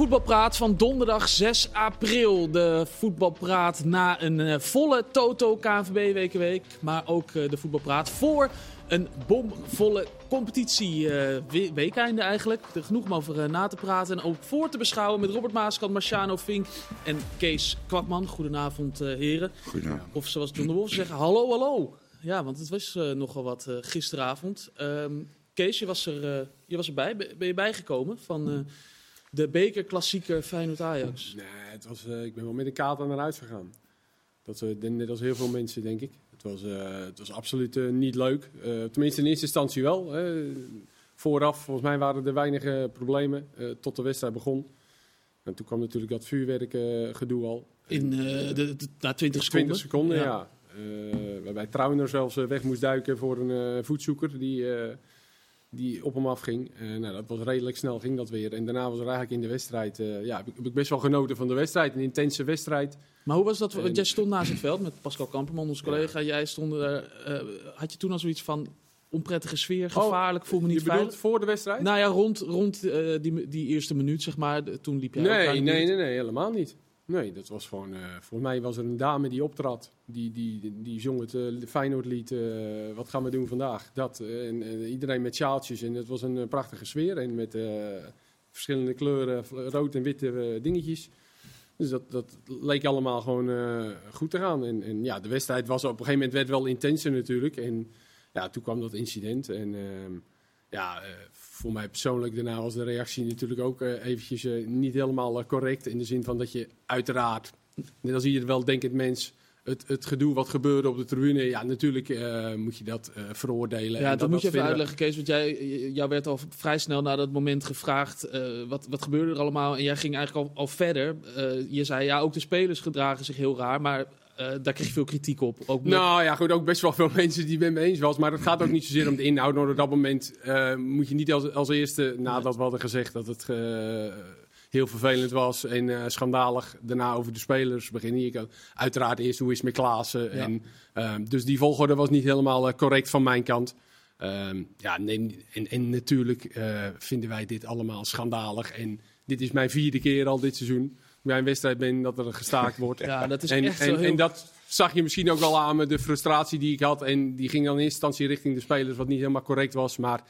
Voetbalpraat van donderdag 6 april. De voetbalpraat na een uh, volle Toto KNVB wekenweek. Maar ook uh, de voetbalpraat voor een bomvolle competitie. Uh, weekeinde eigenlijk. Er genoeg om over na te praten en ook voor te beschouwen met Robert Maaskant, Marciano Fink en Kees Kwakman. Goedenavond heren. Goedenavond. Of zoals John de Wolf zeggen, hallo hallo. Ja, want het was nogal wat gisteravond. Um, Kees, je was, er, je was erbij. Ben je bijgekomen van de bekerklassieker Feyenoord-Ajax? Nee, het was, uh, ik ben wel met een aan naar huis gegaan. Dat, uh, net als heel veel mensen, denk ik. Het was, uh, het was absoluut niet leuk. tenminste, in eerste instantie wel. vooraf, volgens mij waren er weinige problemen tot de wedstrijd begon. En toen kwam natuurlijk dat vuurwerkgedoe al. In de, de, na 20 seconden? 20 seconden, ja. ja. waarbij Trouwner zelfs weg moest duiken voor een voetzoeker die die op hem afging. Uh, nou, dat was redelijk snel, ging dat weer. En daarna was er eigenlijk in de wedstrijd, uh, ja, heb ik, heb ik, best wel genoten van de wedstrijd. Een intense wedstrijd. Maar hoe was dat? Want jij stond naast het veld met Pascal Kamperman, ons collega. Jij stond er, uh, had je toen al zoiets van onprettige sfeer, oh, gevaarlijk, voel me niet je bedoelt voor de wedstrijd? Nou ja, rond, rond die, die eerste minuut, zeg maar. Toen liep jij nee, nee, nee, nee, helemaal niet. Nee, dat was gewoon. Uh, voor mij was er een dame die optrad. Die, die, die, zong het uh, Feyenoordlied. Uh, wat gaan we doen vandaag? Dat. en, iedereen met sjaaltjes. En het was een prachtige sfeer. En met verschillende kleuren, rood en witte dingetjes. Dus dat, dat leek allemaal gewoon goed te gaan. En, en ja, de wedstrijd was op een gegeven moment werd wel intenser natuurlijk. En ja, toen kwam dat incident. En ehm, ja, voor mij persoonlijk daarna was de reactie natuurlijk ook uh, eventjes uh, niet helemaal correct. In de zin van dat je uiteraard, net als je wel denkend mens, het, het gedoe wat gebeurde op de tribune, ja, natuurlijk moet je dat veroordelen. Ja, dat, dat moet je even uitleggen, Kees. Want jij, jou werd al vrij snel na dat moment gevraagd, wat, wat gebeurde er allemaal? En jij ging eigenlijk al, al verder. je zei, ja, ook de spelers gedragen zich heel raar, maar daar kreeg je veel kritiek op. Ook Nou ja, goed, ook best wel veel mensen die het met me eens was. Maar het gaat ook niet zozeer om de inhoud. Maar op dat moment uh, moet je niet als, als eerste, nadat we hadden gezegd dat het uh, heel vervelend was en schandalig, daarna over de spelers beginnen. Je kan uiteraard eerst hoe is het met Klaassen. Ja. En, ehm, dus die volgorde was niet helemaal correct van mijn kant. Um, ja, en, en natuurlijk vinden wij dit allemaal schandalig. En dit is mijn vierde keer al dit seizoen bij een wedstrijd ben dat er gestaakt wordt. Ja, dat is en, echt en, heel... en dat zag je misschien ook wel aan me, de frustratie die ik had. En die ging dan in eerste instantie richting de spelers, wat niet helemaal correct was. Maar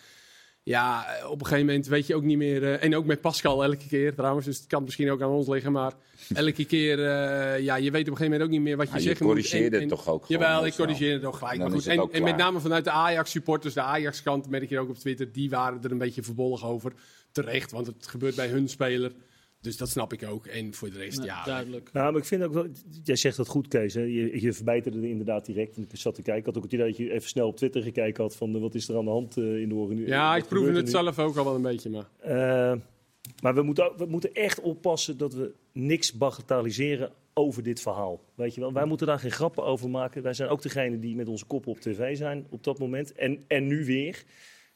ja, op een gegeven moment weet je ook niet meer. Uh, en ook met Pascal elke keer trouwens. Dus het kan misschien ook aan ons liggen. Maar elke keer, uh, ja, je weet op een gegeven moment ook niet meer wat je ah, zegt. Je corrigeerde het toch ook Jawel, ik corrigeerde het ook gelijk. Maar goed, en, en, met name vanuit de Ajax-supporters, de Ajax-kant, merk je ook op Twitter. Die waren er een beetje verbolgen over. Terecht, want het gebeurt bij hun speler. Dus dat snap ik ook. En voor de rest, ja. Duidelijk. Nou, maar ik vind ook wel. Jij zegt dat goed, Kees. Hè? Je, je verbeterde inderdaad direct. En ik zat te kijken. Ik had ook het idee dat je even snel op Twitter gekeken had. van wat is er aan de hand uh, in de organisatie. Ja, ik proefde het zelf ook al wel een beetje. Maar, uh, maar we, moeten, we moeten echt oppassen dat we niks bagatelliseren over dit verhaal. Weet je wel? Wij moeten daar geen grappen over maken. Wij zijn ook degene die met onze kop op tv zijn op dat moment. En, en nu weer.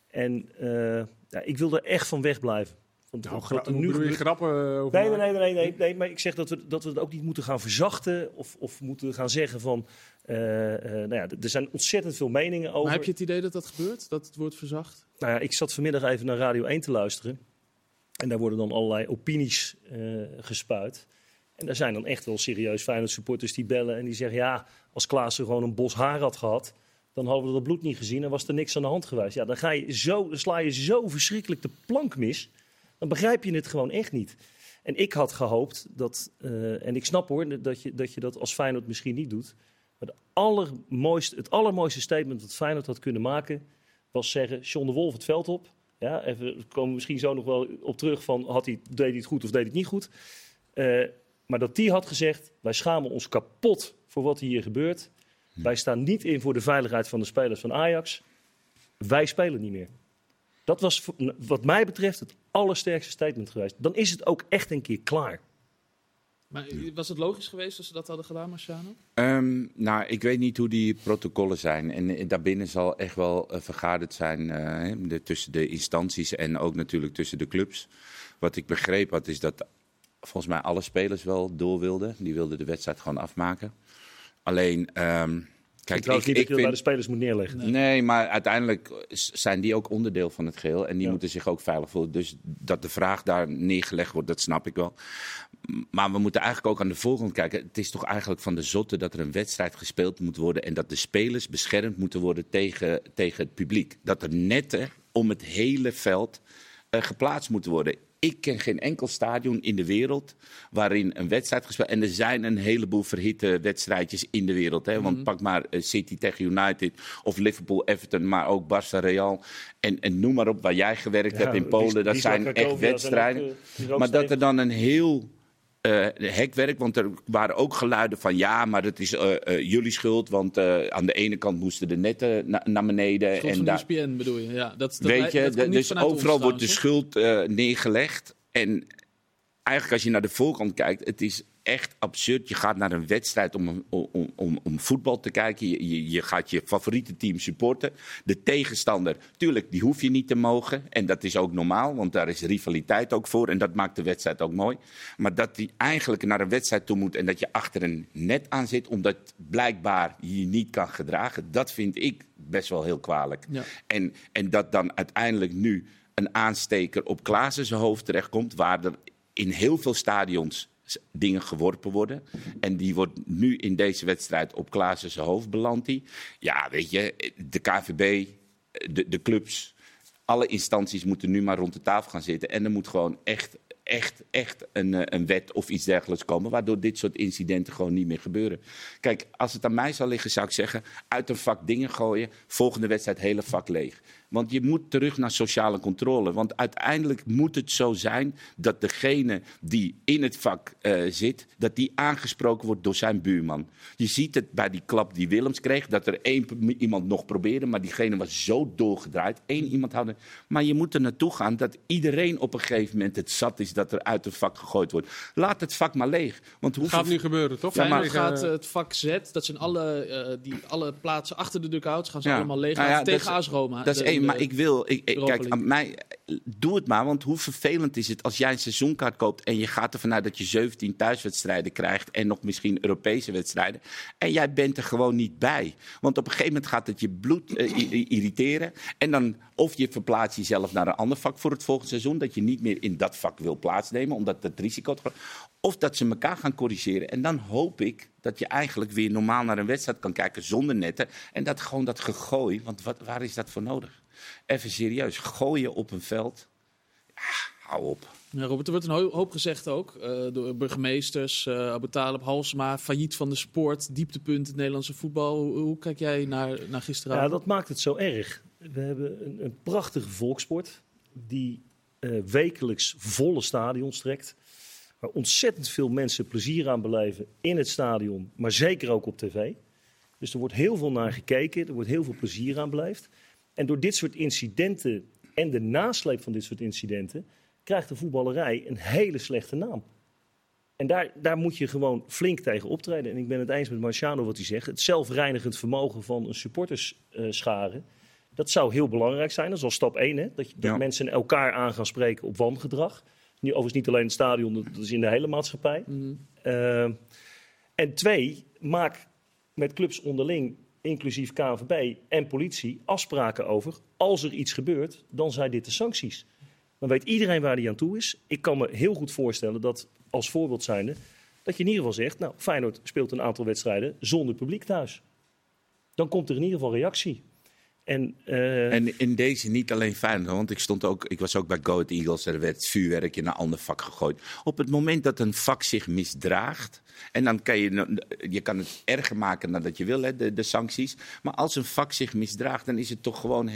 En uh, ja, ik wil er echt van wegblijven. Want nou, nu bedoel je grappen over nee, nee, nee, nee, nee, nee, maar ik zeg dat we, dat we het ook niet moeten gaan verzachten of, of moeten gaan zeggen van, uh, uh, nou ja, er zijn ontzettend veel meningen over. Maar heb je het idee dat dat gebeurt, dat het wordt verzacht? Nou ja, ik zat vanmiddag even naar Radio 1 te luisteren en daar worden dan allerlei opinies uh, gespuit. En daar zijn dan echt wel serieus Feyenoord supporters die bellen en die zeggen, ja, als Klaassen gewoon een bos haar had gehad, dan hadden we dat bloed niet gezien en was er niks aan de hand geweest. Ja, dan, ga je zo, dan sla je zo verschrikkelijk de plank mis dan begrijp je het gewoon echt niet. En ik had gehoopt dat, uh, en ik snap hoor, dat je, dat je dat als Feyenoord misschien niet doet. Maar de allermooiste, het allermooiste statement dat Feyenoord had kunnen maken, was zeggen, John de Wolf het veld op. Ja, even, komen we misschien zo nog wel op terug van, had hij, deed hij het goed of deed hij het niet goed? Uh, maar dat die had gezegd, wij schamen ons kapot voor wat hier gebeurt. Hm. Wij staan niet in voor de veiligheid van de spelers van Ajax. Wij spelen niet meer. Dat was wat mij betreft het allersterkste statement geweest. Dan is het ook echt een keer klaar. Maar was het logisch geweest als ze dat hadden gedaan, Marciano? Um, nou, ik weet niet hoe die protocollen zijn. En, daarbinnen zal echt wel uh, vergaderd zijn uh, de, tussen de instanties en ook natuurlijk tussen de clubs. Wat ik begreep had, is dat volgens mij alle spelers wel door wilden. Die wilden de wedstrijd gewoon afmaken. Alleen, um, Kijk, trouwens niet dat je bij de spelers moet neerleggen. Nee. maar uiteindelijk zijn die ook onderdeel van het geheel. En die moeten zich ook veilig voelen. Dus dat de vraag daar neergelegd wordt, dat snap ik wel. Maar we moeten eigenlijk ook aan de volgende kijken. Het is toch eigenlijk van de zotte dat er een wedstrijd gespeeld moet worden. En dat de spelers beschermd moeten worden tegen, tegen het publiek. Dat er netten om het hele veld uh, geplaatst moeten worden. Ik ken geen enkel stadion in de wereld waarin een wedstrijd gespeeld En er zijn een heleboel verhitte wedstrijdjes in de wereld. Hè? Want mhm. pak maar eh, City tegen United of Liverpool, Everton, maar ook Barça, Real. En, en noem maar op waar jij gewerkt hebt in Polen. dat zijn echt wedstrijden. Maar dat er dan een heel uh, hekwerk. Want er waren ook geluiden van ja, maar het is uh, uh, jullie schuld. Want aan de ene kant moesten de netten na naar beneden. Schuld en van ESPN bedoel je? Ja, dat, dat weet je, dat dus overal wordt de schuld neergelegd. En eigenlijk als je naar de voorkant kijkt, het is echt absurd. Je gaat naar een wedstrijd om, om, om, om voetbal te kijken. Je, je, je, gaat je favoriete team supporten. De tegenstander, tuurlijk, die hoef je niet te mogen. En dat is ook normaal, want daar is rivaliteit ook voor. En dat maakt de wedstrijd ook mooi. Maar dat die eigenlijk naar een wedstrijd toe moet en dat je achter een net aan zit, omdat blijkbaar je je niet kan gedragen, dat vind ik best wel heel kwalijk. Ja. En, en dat dan uiteindelijk nu een aansteker op Klaassen zijn hoofd terechtkomt, waar er in heel veel stadions dingen geworpen worden. En die wordt nu in deze wedstrijd op Klaassen hoofd beland. Die. Ja, weet je, de KVB, de, de clubs, alle instanties moeten nu maar rond de tafel gaan zitten. En er moet gewoon echt echt, echt een, eh, een wet of iets dergelijks komen. Waardoor dit soort incidenten gewoon niet meer gebeuren. Kijk, als het aan mij zou liggen, zou ik zeggen: uit een vak dingen gooien. Volgende wedstrijd hele vak leeg. Want je moet terug naar sociale controle. Want uiteindelijk moet het zo zijn dat degene die in het vak uh, zit, dat die aangesproken wordt door zijn buurman. Je ziet het bij die klap die Willems kreeg, dat er één iemand nog probeerde, maar diegene was zo doorgedraaid. Eén iemand hadden. Maar je moet er naartoe gaan dat iedereen op een gegeven moment het zat is dat er uit het vak gegooid wordt. Laat het vak maar leeg. Want hoeveel... Gaat nu gebeuren, toch? Ja, maar gaat uh, het vak Z, dat zijn alle, uh, die, alle plaatsen achter de duckouts, gaan ze allemaal leeg nou ja, tegen AS Roma. Dat is één maar ik wil, ik, kijk, aan mij, doe het maar. Want hoe vervelend is het als jij een seizoenkaart koopt en je gaat ervan uit dat je 17 thuiswedstrijden krijgt en nog misschien Europese wedstrijden. En jij bent er gewoon niet bij. Want op een gegeven moment gaat het je bloed uh, irriteren. En dan of je verplaatst jezelf naar een ander vak voor het volgende seizoen, dat je niet meer in dat vak wil plaatsnemen, omdat het risico. Of dat ze elkaar gaan corrigeren. En dan hoop ik dat je eigenlijk weer normaal naar een wedstrijd kan kijken zonder netten. En dat gewoon dat gegooi, want wat, waar is dat voor nodig? even serieus. Gooien op een veld. Ja, hou op. Ja, Robert, er wordt een hoop gezegd ook uh, door burgemeesters, uh, Abu Talib, Halsma, failliet van de sport, dieptepunt in het Nederlandse voetbal. Hoe, hoe, kijk jij naar, naar gisteravond? Ja, dat maakt het zo erg. We hebben een, een prachtige volksport die uh, wekelijks volle stadions trekt. Waar ontzettend veel mensen plezier aan beleven in het stadion, maar zeker ook op tv. Dus er wordt heel veel naar gekeken, er wordt heel veel plezier aan beleefd. En door dit soort incidenten en de nasleep van dit soort incidenten krijgt de voetballerij een hele slechte naam. En daar, daar moet je gewoon flink tegen optreden. En ik ben het eens met Marciano wat hij zegt. Het zelfreinigend vermogen van een supporterschare. dat zou heel belangrijk zijn. Dat is al stap 1. Hè? Dat, dat mensen elkaar aan gaan spreken op wangedrag. Nu, overigens niet alleen het stadion, dat is in de hele maatschappij. Mhm. Eh, en twee, maak met clubs onderling inclusief KNVB en politie, afspraken over. Als er iets gebeurt, dan zijn dit de sancties. Dan weet iedereen waar die aan toe is. Ik kan me heel goed voorstellen dat, als voorbeeld zijnde, dat je in ieder geval zegt, nou, Feyenoord speelt een aantal wedstrijden zonder publiek thuis. Dan komt er in ieder geval reactie. En, uh... en in deze niet alleen Feyenoord, want ik, stond ook, ik was ook bij Go Eagles. Er werd vuurwerk in een ander vak gegooid. Op het moment dat een vak zich misdraagt, en dan kan je, je kan het erger maken dan dat je wil, hè, de, de sancties. Maar als een vak zich misdraagt, dan is het toch gewoon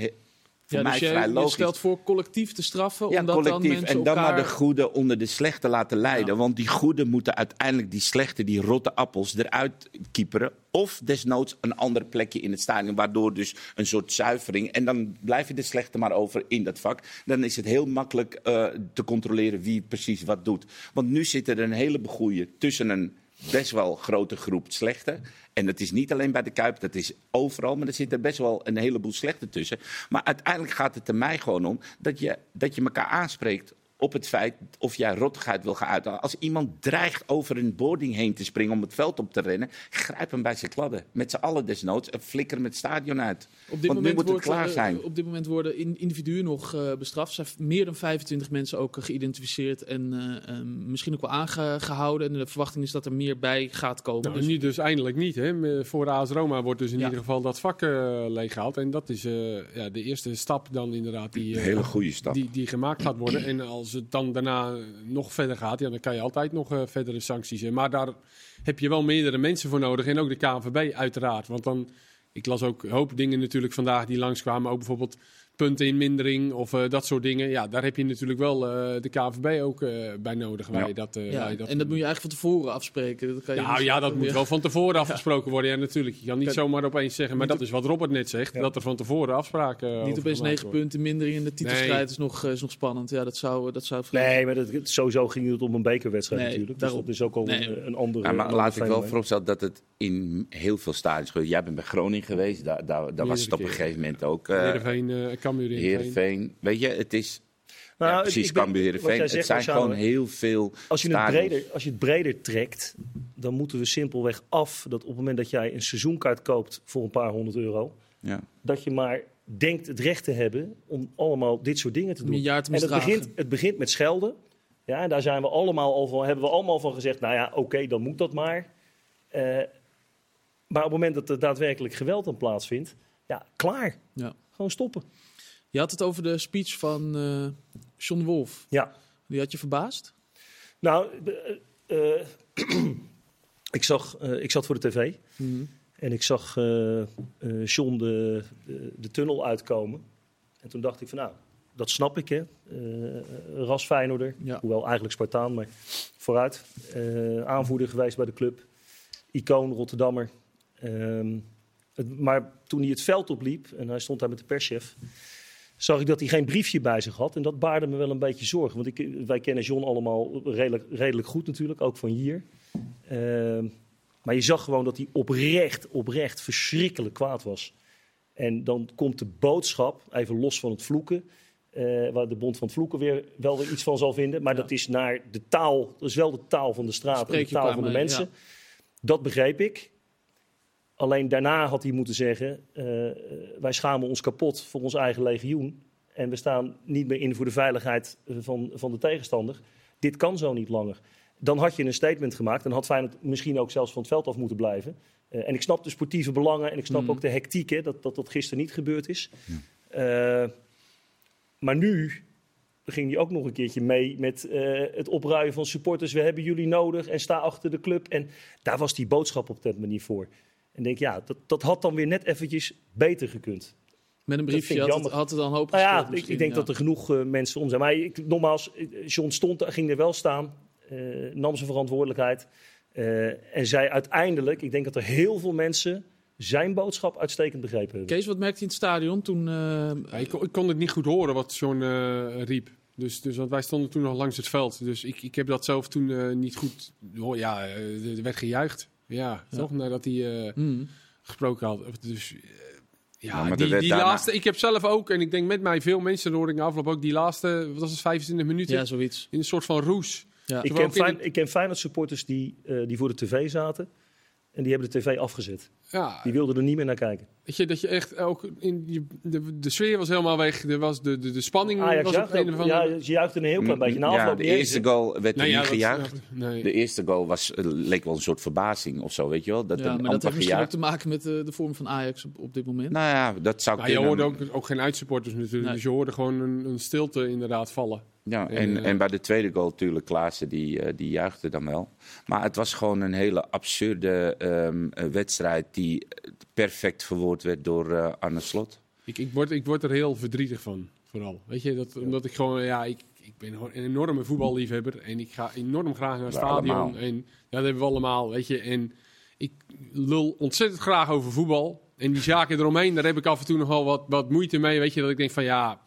voor ja, dus mij vrij logisch. Je stelt voor collectief te straffen, ja, omdat collectief. dan mensen En dan elkaar... maar de goede onder de slechte laten leiden. Want die goede moeten uiteindelijk die slechte, die rotte appels eruit kieperen. Of desnoods een ander plekje in het stadion, waardoor dus een soort zuivering. En dan blijf je de slechte maar over in dat vak. Dan is het heel makkelijk uh, te controleren wie precies wat doet. Want nu zitten er een hele goede tussen een best wel grote groep slechte. En dat is niet alleen bij de Kuip, dat is overal. Maar er zitten best wel een heleboel slechte tussen. Maar uiteindelijk gaat het er mij gewoon om dat je, dat je elkaar aanspreekt op het feit of jij rottigheid wil gaan uithalen. Als iemand dreigt over een boarding heen te springen om het veld op te rennen, grijp hem bij zijn kladden. Met z'n allen desnoods en flikker hem het stadion uit. Op dit, Want nu moment moet het wordt, klaar eh, zijn. op dit moment worden in, individuen nog eh, bestraft. Er zijn meer dan 25 mensen ook eh, geïdentificeerd en eh, eh, misschien ook wel aangehouden. En de verwachting is dat er meer bij gaat komen. Nou, Dus- nu dus eindelijk niet. Hè. Voor AS Roma wordt dus in Ja. ieder geval dat vak eh leeggehaald. En dat is eh, ja, de eerste stap dan inderdaad die, Een eh, hele goede stap. die, die gemaakt gaat worden. En als het dan daarna nog verder gaat, ja, dan kan je altijd nog eh, verdere sancties. hebben. Maar daar heb je wel meerdere mensen voor nodig. En ook de KNVB uiteraard. Want dan, ik las ook een hoop dingen natuurlijk vandaag die langskwamen. Ook bijvoorbeeld punteninmindering of eh, dat soort dingen. Ja, daar heb je natuurlijk wel eh, de KNVB ook eh, bij nodig. Waar Ja. je dat, eh, ja, waar je dat en dat moet je eigenlijk van tevoren afspreken. Dat kan je ja, dus ja, dat moet wel van tevoren afgesproken worden. Ja, natuurlijk. Je kan niet zomaar opeens zeggen. Maar dat is wat Robert net zegt. Ja. Dat er van tevoren afspraken. Niet opeens negen punten mindering in de titelstrijd is, nog, eh, is nog spannend. Ja, dat zou, dat zou het Nee, maar dat, sowieso ging het om een bekerwedstrijd Nee, natuurlijk. daarom. Dus dat is ook al Nee. een, een andere. Ja, maar laat ik wel vooropstellen dat het in heel veel stadions gebeurt. Jij bent bij Groningen geweest, daar, daar, daar was het op een gegeven moment ook. Cambuur, Heerenveen. Weet je, het is Nou, ja, ik- precies Cambuur Heerenveen. Het zegt, zijn Marciano, gewoon heel veel Als je, het breder, als je het breder trekt, dan moeten we simpelweg af dat op het moment dat jij een seizoenkaart koopt voor een paar honderd euro, Ja. dat je maar denkt het recht te hebben om allemaal dit soort dingen te doen. te en het begint, het begint met schelden. Ja, en daar zijn we allemaal al van, hebben we allemaal van gezegd, nou ja, oké, dan moet dat maar. Eh, maar op het moment dat er daadwerkelijk geweld aan plaatsvindt, ja, klaar. Ja. Gewoon stoppen. Je had het over de speech van eh John Wolf. Ja. Die had je verbaasd? Nou, eh, eh, ik, zag, ik zat voor de tv. Mhm. En ik zag John de, de, de tunnel uitkomen. En toen dacht ik van nou, dat snap ik hè. Ras Feyenoorder, Ja. hoewel eigenlijk Spartaan, maar vooruit. Aanvoerder geweest bij de club. Icoon Rotterdammer. Ehm, het- maar toen hij het veld opliep en hij stond daar met de perschef... zag ik dat hij geen briefje bij zich had. En dat baarde me wel een beetje zorgen. Want ik, wij kennen John allemaal redelijk, redelijk goed natuurlijk, ook van hier. Ehm, maar je zag gewoon dat hij oprecht, oprecht verschrikkelijk kwaad was. En dan komt de boodschap, even los van het vloeken, eh, waar de Bond van het Vloeken weer wel weer iets van zal vinden. Maar Ja. dat is naar de taal, dat is wel de taal van de straat, en de taal van de mensen. ja. Dat begreep ik. Alleen daarna had hij moeten zeggen, eh, wij schamen ons kapot voor ons eigen legioen. En we staan niet meer in voor de veiligheid van, van de tegenstander. Dit kan zo niet langer. Dan had je een statement gemaakt en had Feyenoord misschien ook zelfs van het veld af moeten blijven. Eh, en ik snap de sportieve belangen en ik snap Mhm. ook de hectiek, hè, dat, dat dat gisteren niet gebeurd is. Eh, maar nu ging hij ook nog een keertje mee met het opruien van supporters. We hebben jullie nodig en sta achter de club. En daar was die boodschap op dat manier voor. En ik denk, ja, dat, dat had dan weer net eventjes beter gekund. Met een briefje had het, had het dan hoop Nou ja, ik, misschien, ik denk ja. dat er genoeg eh, mensen om zijn. Maar ik, nogmaals, eh, John stond, ging er wel staan, eh, nam zijn verantwoordelijkheid. eh, en zei uiteindelijk, ik denk dat er heel veel mensen zijn boodschap uitstekend begrepen hebben. Kees, wat merkte je in het stadion toen... eh, Ja, ik, kon- ik kon het niet goed horen wat John eh, riep. Dus, dus, want wij stonden toen nog langs het veld. Dus ik, ik heb dat zelf toen eh, niet goed... Oh, ja, er werd gejuicht. Ja, Ja. toch? Nadat hij eh, mm, gesproken had. Dus eh, Ja, ja, maar er die, die daarna- laatste... Ik heb zelf ook, en ik denk met mij veel mensen, hoorde ik in de afloop ook, die laatste, wat was het, 25 minuten? ja, zoiets. In een soort van roes. Ja. Ik ken, in Fijn, ik ken Feyenoord supporters die, eh, die voor de tv zaten. En die hebben de tv afgezet. Ja, Die wilden er niet meer naar kijken. weet je, dat je echt ook... In, je, de, de sfeer was helemaal weg. Er was de, de, de spanning Ajax was op juichte, een ja, ze juichten een heel klein beetje. Na ja, afloop de eerste goal werd er Nee, ja, niet dat- gejuicht. nee. De eerste goal was, eh, leek wel een soort verbazing of zo, weet je wel? Dat Ja, maar dat heeft misschien ook te maken met de, de vorm van Ajax op, op dit moment. Nou ja, dat zou Maar je hoorde ook, ook geen uitsupporters natuurlijk. Nee. Dus je hoorde gewoon een, een stilte inderdaad vallen. Ja, En, en, eh, en bij de tweede goal natuurlijk, Klaassen, die, eh, die juichte dan wel. Maar het was gewoon een hele absurde ehm, eh, wedstrijd die eh, perfect verwoord werd door eh, Arne Slot. Ik, ik, word, ik word er heel verdrietig van, vooral. Weet je, dat, omdat ik gewoon, ja, ik, ik ben een enorme voetballiefhebber. En ik ga enorm graag naar het We stadion. allemaal. En ja, dat hebben we allemaal, weet je. En ik lul ontzettend graag over voetbal. En die zaken eromheen, daar heb ik af en toe nog wel wat, wat moeite mee. Weet je, dat ik denk van ja...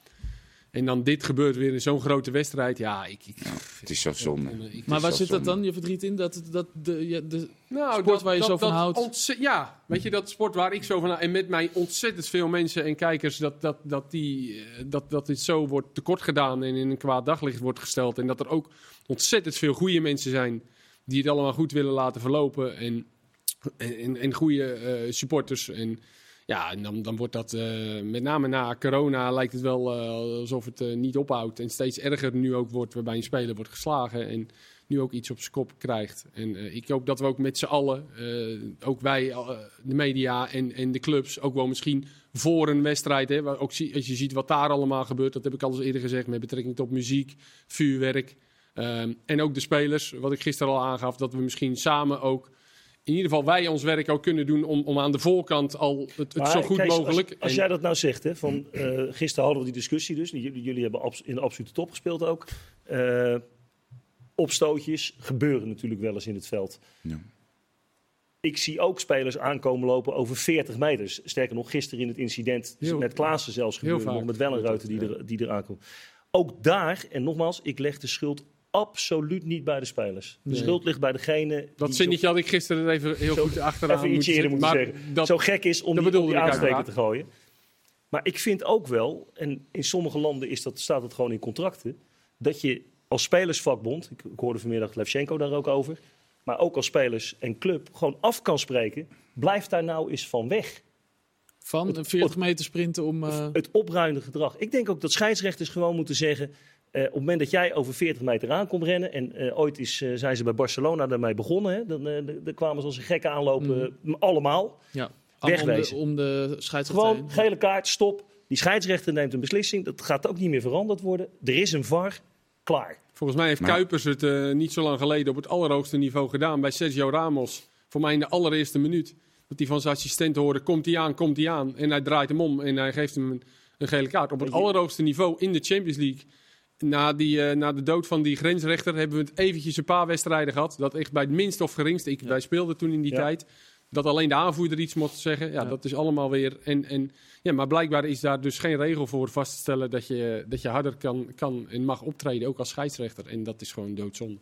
En dan dit gebeurt weer in zo'n grote wedstrijd. Ja, ik, ik, Het is zo zonde. Eh, ik- Maar waar zit dat dan, je verdriet in? Dat, dat de, ja, de, Nou, Sport waar je zo van houdt. Ja, weet je, dat sport waar ik zo van hou. En met mij ontzettend veel mensen en kijkers dat, dat, dat, die, eh, dat, dat dit zo wordt tekort gedaan en in een kwaad daglicht wordt gesteld. En dat er ook ontzettend veel goede mensen zijn die het allemaal goed willen laten verlopen. En, en, en, en goede eh, supporters. En ja, en dan, dan wordt dat eh, met name na corona lijkt het wel eh, alsof het eh, niet ophoudt. En steeds erger nu ook wordt, waarbij een speler wordt geslagen. En nu ook iets op zijn kop krijgt. En ik hoop dat we ook met z'n allen, ook wij, de media en, en de clubs, ook wel misschien voor een wedstrijd. Hè, waar ook zie- als je ziet wat daar allemaal gebeurt, dat heb ik al eens eerder gezegd met betrekking tot muziek, vuurwerk. ehm, en ook de spelers, wat ik gisteren al aangaf, dat we misschien samen ook. In ieder geval wij ons werk ook kunnen doen om, om aan de voorkant al het, het Maar zo goed Kees, mogelijk. Als, als en- jij dat nou zegt, hè, van, eh, gisteren hadden we die discussie dus. Jullie, jullie hebben in de absolute top gespeeld ook. Eh, opstootjes gebeuren natuurlijk wel eens in het veld. Ja. Ik zie ook spelers aankomen lopen over 40 meter. Sterker nog, gisteren in het incident Heel- met Klaassen zelfs gebeurde. Nog met Wellenruiten die, er, die er aankomt. Ook daar, en nogmaals, ik leg de schuld absoluut niet bij de spelers. De Nee. schuld ligt bij degene dat zinnetje had ik gisteren even heel Zo- goed achteraan even iets eerder moeten maar zeggen. Dat, zo gek is om dat die, om die aansteker te gooien. Maar ik vind ook wel, en in sommige landen is dat, staat het gewoon in contracten, dat je als spelersvakbond, ik, ik hoorde vanmiddag Levchenko daar ook over, maar ook als spelers en club gewoon af kan spreken, blijf daar nou eens van weg. van Het- een 40 meter sprinten om... eh, Het opruimende gedrag. Ik denk ook dat scheidsrechters gewoon moeten zeggen, eh, op het moment dat jij over 40 meter aan komt rennen, en eh, ooit is, eh, zijn ze bij Barcelona daarmee begonnen, hè, dan, eh, dan kwamen ze als een gekke aanlopen, Mhm. allemaal. ja, allemaal om de, wegwezen. om de scheidsrechter Gewoon gele kaart, stop. Die scheidsrechter neemt een beslissing. Dat gaat ook niet meer veranderd worden. Er is een VAR. Klaar. Volgens mij heeft Maar- Kuipers het niet zo lang geleden op het allerhoogste niveau gedaan bij Sergio Ramos. Voor mij in de allereerste minuut. Dat hij van zijn assistent hoorde, komt hij aan, komt hij aan. En hij draait hem om en hij geeft hem een, een gele kaart. Op het allerhoogste niveau in de Champions League. Na, die, eh, na de dood van die grensrechter hebben we het eventjes een paar wedstrijden gehad. Dat echt bij het minst of geringste, ik, wij speelden toen in die Ja. tijd. Dat alleen de aanvoerder iets mocht zeggen. Ja, Ja. dat is allemaal weer. En, en, ja, maar blijkbaar is daar dus geen regel voor vast te stellen dat je, dat je harder kan, kan en mag optreden, ook als scheidsrechter. En dat is gewoon doodzonde.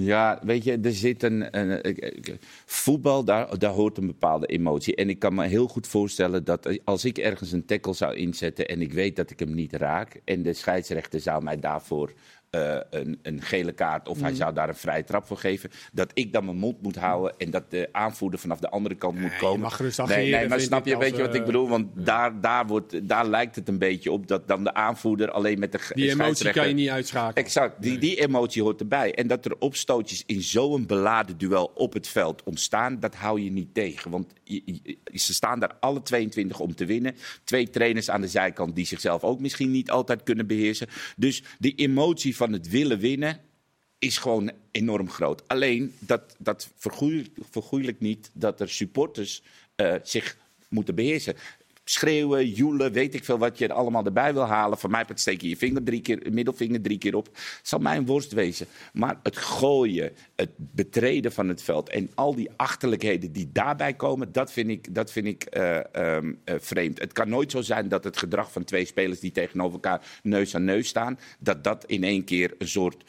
Ja, weet je, er zit een. een- voetbal, daar, daar hoort een bepaalde emotie. En ik kan me heel goed voorstellen dat als ik ergens een tackle zou inzetten. en ik weet dat ik hem niet raak. en de scheidsrechter zou mij daarvoor. Eh, een, een gele kaart of hij zou daar een vrije trap voor geven. Dat ik dan mijn mond moet houden en dat de aanvoerder vanaf de andere kant moet komen. mag nee, nee, maar snap je, als, weet je wat ik eh, bedoel? Want daar, daar, wordt, daar lijkt het een beetje op dat dan de aanvoerder alleen met de Die emotie kan je niet uitschakelen. Exact, die, die emotie hoort erbij. En dat er opstootjes in zo'n beladen duel op het veld ontstaan, dat hou je niet tegen. Want je- je- ze staan daar alle 22 om te winnen. Twee trainers aan de zijkant die zichzelf ook misschien niet altijd kunnen beheersen. Dus die emotie van het willen winnen is gewoon enorm groot. Alleen, dat, dat niet dat er supporters eh, zich moeten beheersen. Schreeuwen, joelen, weet ik veel wat je er allemaal erbij wil halen. Van mij steek je je vinger drie keer, middelvinger drie keer op. Zal mij een worst wezen. Maar het gooien, het betreden van het veld en al die achterlijkheden die daarbij komen, dat vind ik, dat vind ik eh, ehm, eh, vreemd. Het kan nooit zo zijn dat het gedrag van twee spelers die tegenover elkaar neus aan neus staan, dat dat in één keer een soort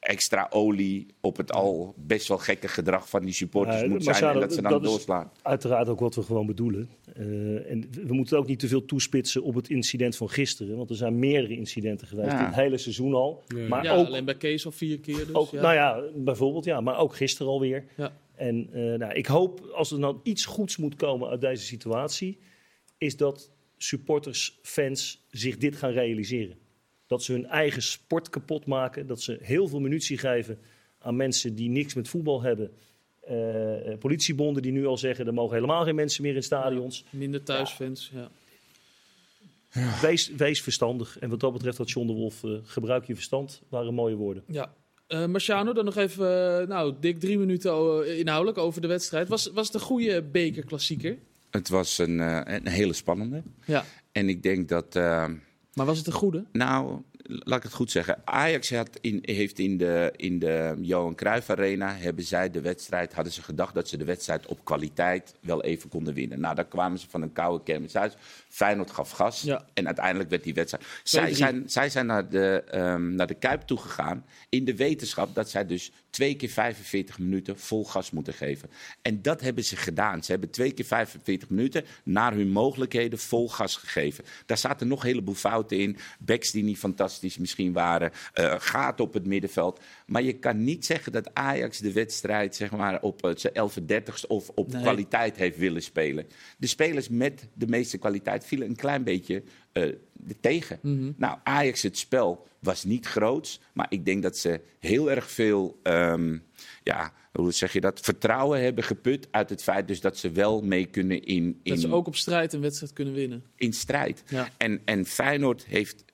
extra olie op het al best wel gekke gedrag van die supporters Ja, moet zijn en dat ze dan dat is- doorslaan. Uiteraard ook wat we gewoon bedoelen. Eh, en we moeten ook niet te veel toespitsen op het incident van gisteren. Want er zijn meerdere incidenten geweest. Ja. Dit hele seizoen al. Ja. Maar ja, ook, alleen bij Kees al vier keer dus. ook ja. nou ja, bijvoorbeeld, ja, maar ook gisteren alweer. Ja. En eh, nou, ik hoop, als er nou iets goeds moet komen uit deze situatie, is dat supporters, fans zich dit gaan realiseren. Dat ze hun eigen sport kapot maken. Dat ze heel veel munitie geven aan mensen die niks met voetbal hebben. Eh, eh, politiebonden die nu al zeggen, er mogen helemaal geen mensen meer in stadions. Minder thuisfans, ja. Wees, wees verstandig. En wat dat betreft had John de Wolf, eh, gebruik je verstand, waren mooie woorden. Ja. Eh Marciano, dan nog even, nou, dik drie minuten inhoudelijk over de wedstrijd. Was, was het een goede bekerklassieker? Het was een, eh, een hele spannende. Ja. En ik denk dat, eh, Maar was het een goede? nou, laat ik het goed zeggen. Ajax had in, heeft in de, in de Johan Cruijff Arena, hebben zij de wedstrijd, hadden ze gedacht dat ze de wedstrijd op kwaliteit wel even konden winnen. Nou, daar kwamen ze van een koude kermis uit. Feyenoord gaf gas Ja. en uiteindelijk werd die wedstrijd... Zij zijn, zij zijn naar, de, ehm, naar de Kuip toegegaan in de wetenschap dat zij dus twee keer 45 minuten vol gas moeten geven. En dat hebben ze gedaan. Ze hebben twee keer 45 minuten naar hun mogelijkheden vol gas gegeven. Daar zaten nog een heleboel fouten in. Backs die niet fantastisch misschien waren. eh gaten op het middenveld. Maar je kan niet zeggen dat Ajax de wedstrijd zeg maar, op eh, zijn 11 dertigste of op Nee. kwaliteit heeft willen spelen. De spelers met de meeste kwaliteit vielen een klein beetje eh, tegen. Nou, Ajax, het spel was niet groots. Maar ik denk dat ze heel erg veel, ehm, ja, hoe zeg je dat, vertrouwen hebben geput uit het feit dus dat ze wel mee kunnen in, in, Dat ze ook op strijd een wedstrijd kunnen winnen. in strijd. Ja. En, en Feyenoord heeft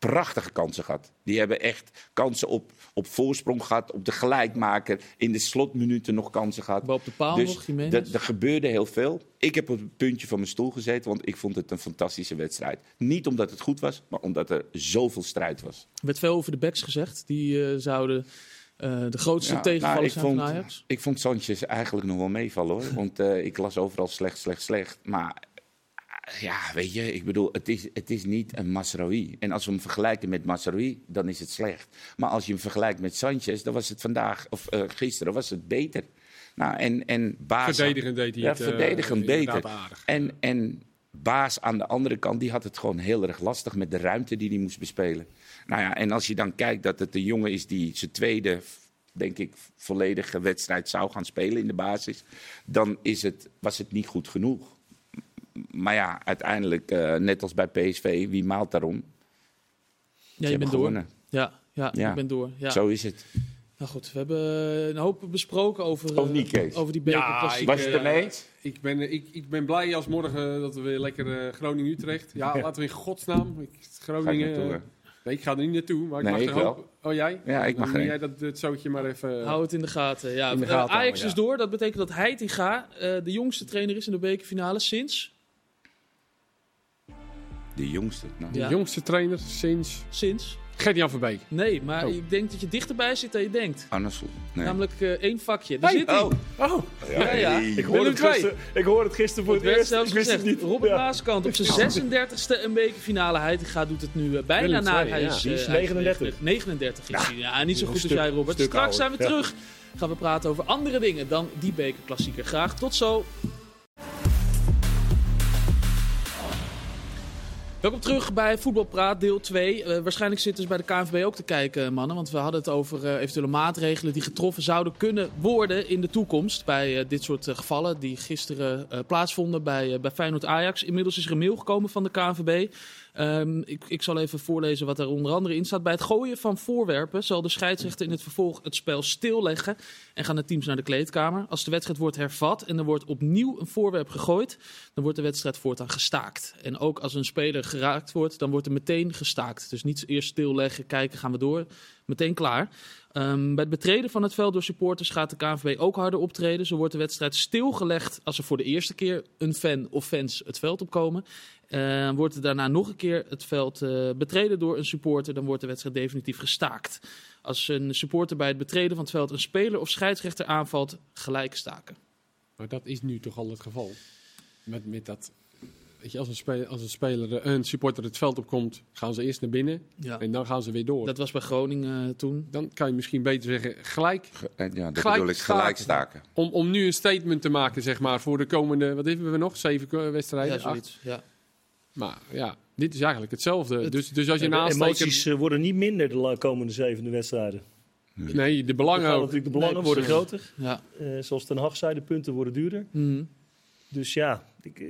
prachtige kansen gehad. Die hebben echt kansen op, op voorsprong gehad, op de gelijkmaker. In de slotminuten nog kansen gehad. Bal op de paal dus nog, Jiménez. er gebeurde heel veel. Ik heb op het puntje van mijn stoel gezeten, want ik vond het een fantastische wedstrijd. Niet omdat het goed was, maar omdat er zoveel strijd was. Er werd veel over de backs gezegd. Die eh, zouden eh, de grootste Ja, tegenvaller nou, ik zijn vond, van Ajax. Ik vond Sanchez eigenlijk nog wel meevallen hoor. Want eh, ik las overal slecht, slecht, slecht. Maar ja, weet je, ik bedoel, het is, het is niet een Masraoui. En als we hem vergelijken met Masraoui, dan is het slecht. Maar als je hem vergelijkt met Sanchez, dan was het vandaag, of eh, gisteren, was het beter. Nou, en, en Baas... Verdedigend deed hij Ja, het, eh, verdedigend beter. aardig. En, en Baas aan de andere kant, die had het gewoon heel erg lastig met de ruimte die hij moest bespelen. Nou ja, en als je dan kijkt dat het een jongen is die zijn tweede, denk ik, volledige wedstrijd zou gaan spelen in de basis, dan is het, was het niet goed genoeg. Maar ja, uiteindelijk, eh, net als bij PSV, wie maalt daarom? Ja, je bent door. Ja, ja, Ja. je bent door. Ja. Zo is het. Nou goed, we hebben een hoop besproken over, Of eh, niet, Kees? over die Ja, ik, Was je het eh, ermee eens? Ik ben, ik, ik ben blij als morgen dat we weer lekker Groningen-Utrecht. Ja, laten we in godsnaam. Ik, Ga ik Groningen. nee, ik ga er niet naartoe. Maar ik Nee, mag ik er wel. hoop- Oh, jij? Ja, ik mag Dan er jij dat, dat zootje maar even... Hou het in de gaten. Ja, In de gaten Ajax is door. Dat betekent dat Heitinga eh de jongste trainer is in de bekerfinale sinds. De jongste. Nou. de ja. jongste trainer sinds Sinds? Gert-Jan Verbeek. Nee, maar Oh. ik denk dat je dichterbij zit dan je denkt. Nee. Namelijk eh, één vakje. Daar Hey. zit hij. Oh. Oh, Ja, ja. Hey. Ik hoorde, Willem het gisteren, ik hoorde het gisteren voor Het het, werd eerst. zelfs Ik wist gezegd. het niet. Robert Ja. Maaskant op zijn 36e een bekerfinale. Heitinga doet het nu eh, bijna na. II, Hij is, Die is eh, hij 39. 39 is hij. Ja, niet zo goed als jij, Robert. Straks zijn we Ja. terug. Gaan we praten over andere dingen dan die bekerklassieker. Graag tot zo. Welkom terug bij Voetbalpraat, deel 2. Eh, waarschijnlijk zitten ze bij de KNVB ook te kijken, mannen. Want we hadden het over eh, eventuele maatregelen die getroffen zouden kunnen worden in de toekomst. Bij eh, dit soort eh, gevallen die gisteren eh, plaatsvonden bij, eh, bij Feyenoord-Ajax. Inmiddels is er een mail gekomen van de KNVB. Ehm, ik, ik zal even voorlezen wat er onder andere in staat. Bij het gooien van voorwerpen zal de scheidsrechter in het vervolg het spel stilleggen en gaan de teams naar de kleedkamer. Als de wedstrijd wordt hervat en er wordt opnieuw een voorwerp gegooid, dan wordt de wedstrijd voortaan gestaakt. En ook als een speler geraakt wordt, dan wordt er meteen gestaakt. Dus niet eerst stilleggen, kijken, gaan we door. Meteen klaar. Ehm, bij het betreden van het veld door supporters gaat de KNVB ook harder optreden. Zo wordt de wedstrijd stilgelegd als er voor de eerste keer een fan of fans het veld opkomen. Eh, wordt er daarna nog een keer het veld eh, betreden door een supporter, dan wordt de wedstrijd definitief gestaakt. Als een supporter bij het betreden van het veld een speler of scheidsrechter aanvalt, gelijk staken. maar dat is nu toch al het geval. Met, met dat... Weet je, als een, speler, als een speler, eh, een supporter het veld opkomt, gaan ze eerst naar binnen Ja. en dan gaan ze weer door. Dat was bij Groningen eh, toen. Dan kan je misschien beter zeggen, gelijk Ge- Ja, dat Gelijk bedoel ik, gelijk staken. Om, om nu een statement te maken, zeg maar, voor de komende, wat hebben we nog? Zeven wedstrijden? Ja, acht? zoiets. Ja. Maar ja, dit is eigenlijk hetzelfde. Het- dus, dus als je een de aansteker... emoties eh, worden niet minder de komende zevende wedstrijden. Nee, de belangen natuurlijk de belangen Nee, worden groter. Ja. Eh, zoals Ten Hag zei, de punten worden duurder. Mhm. Dus ja, ik, eh,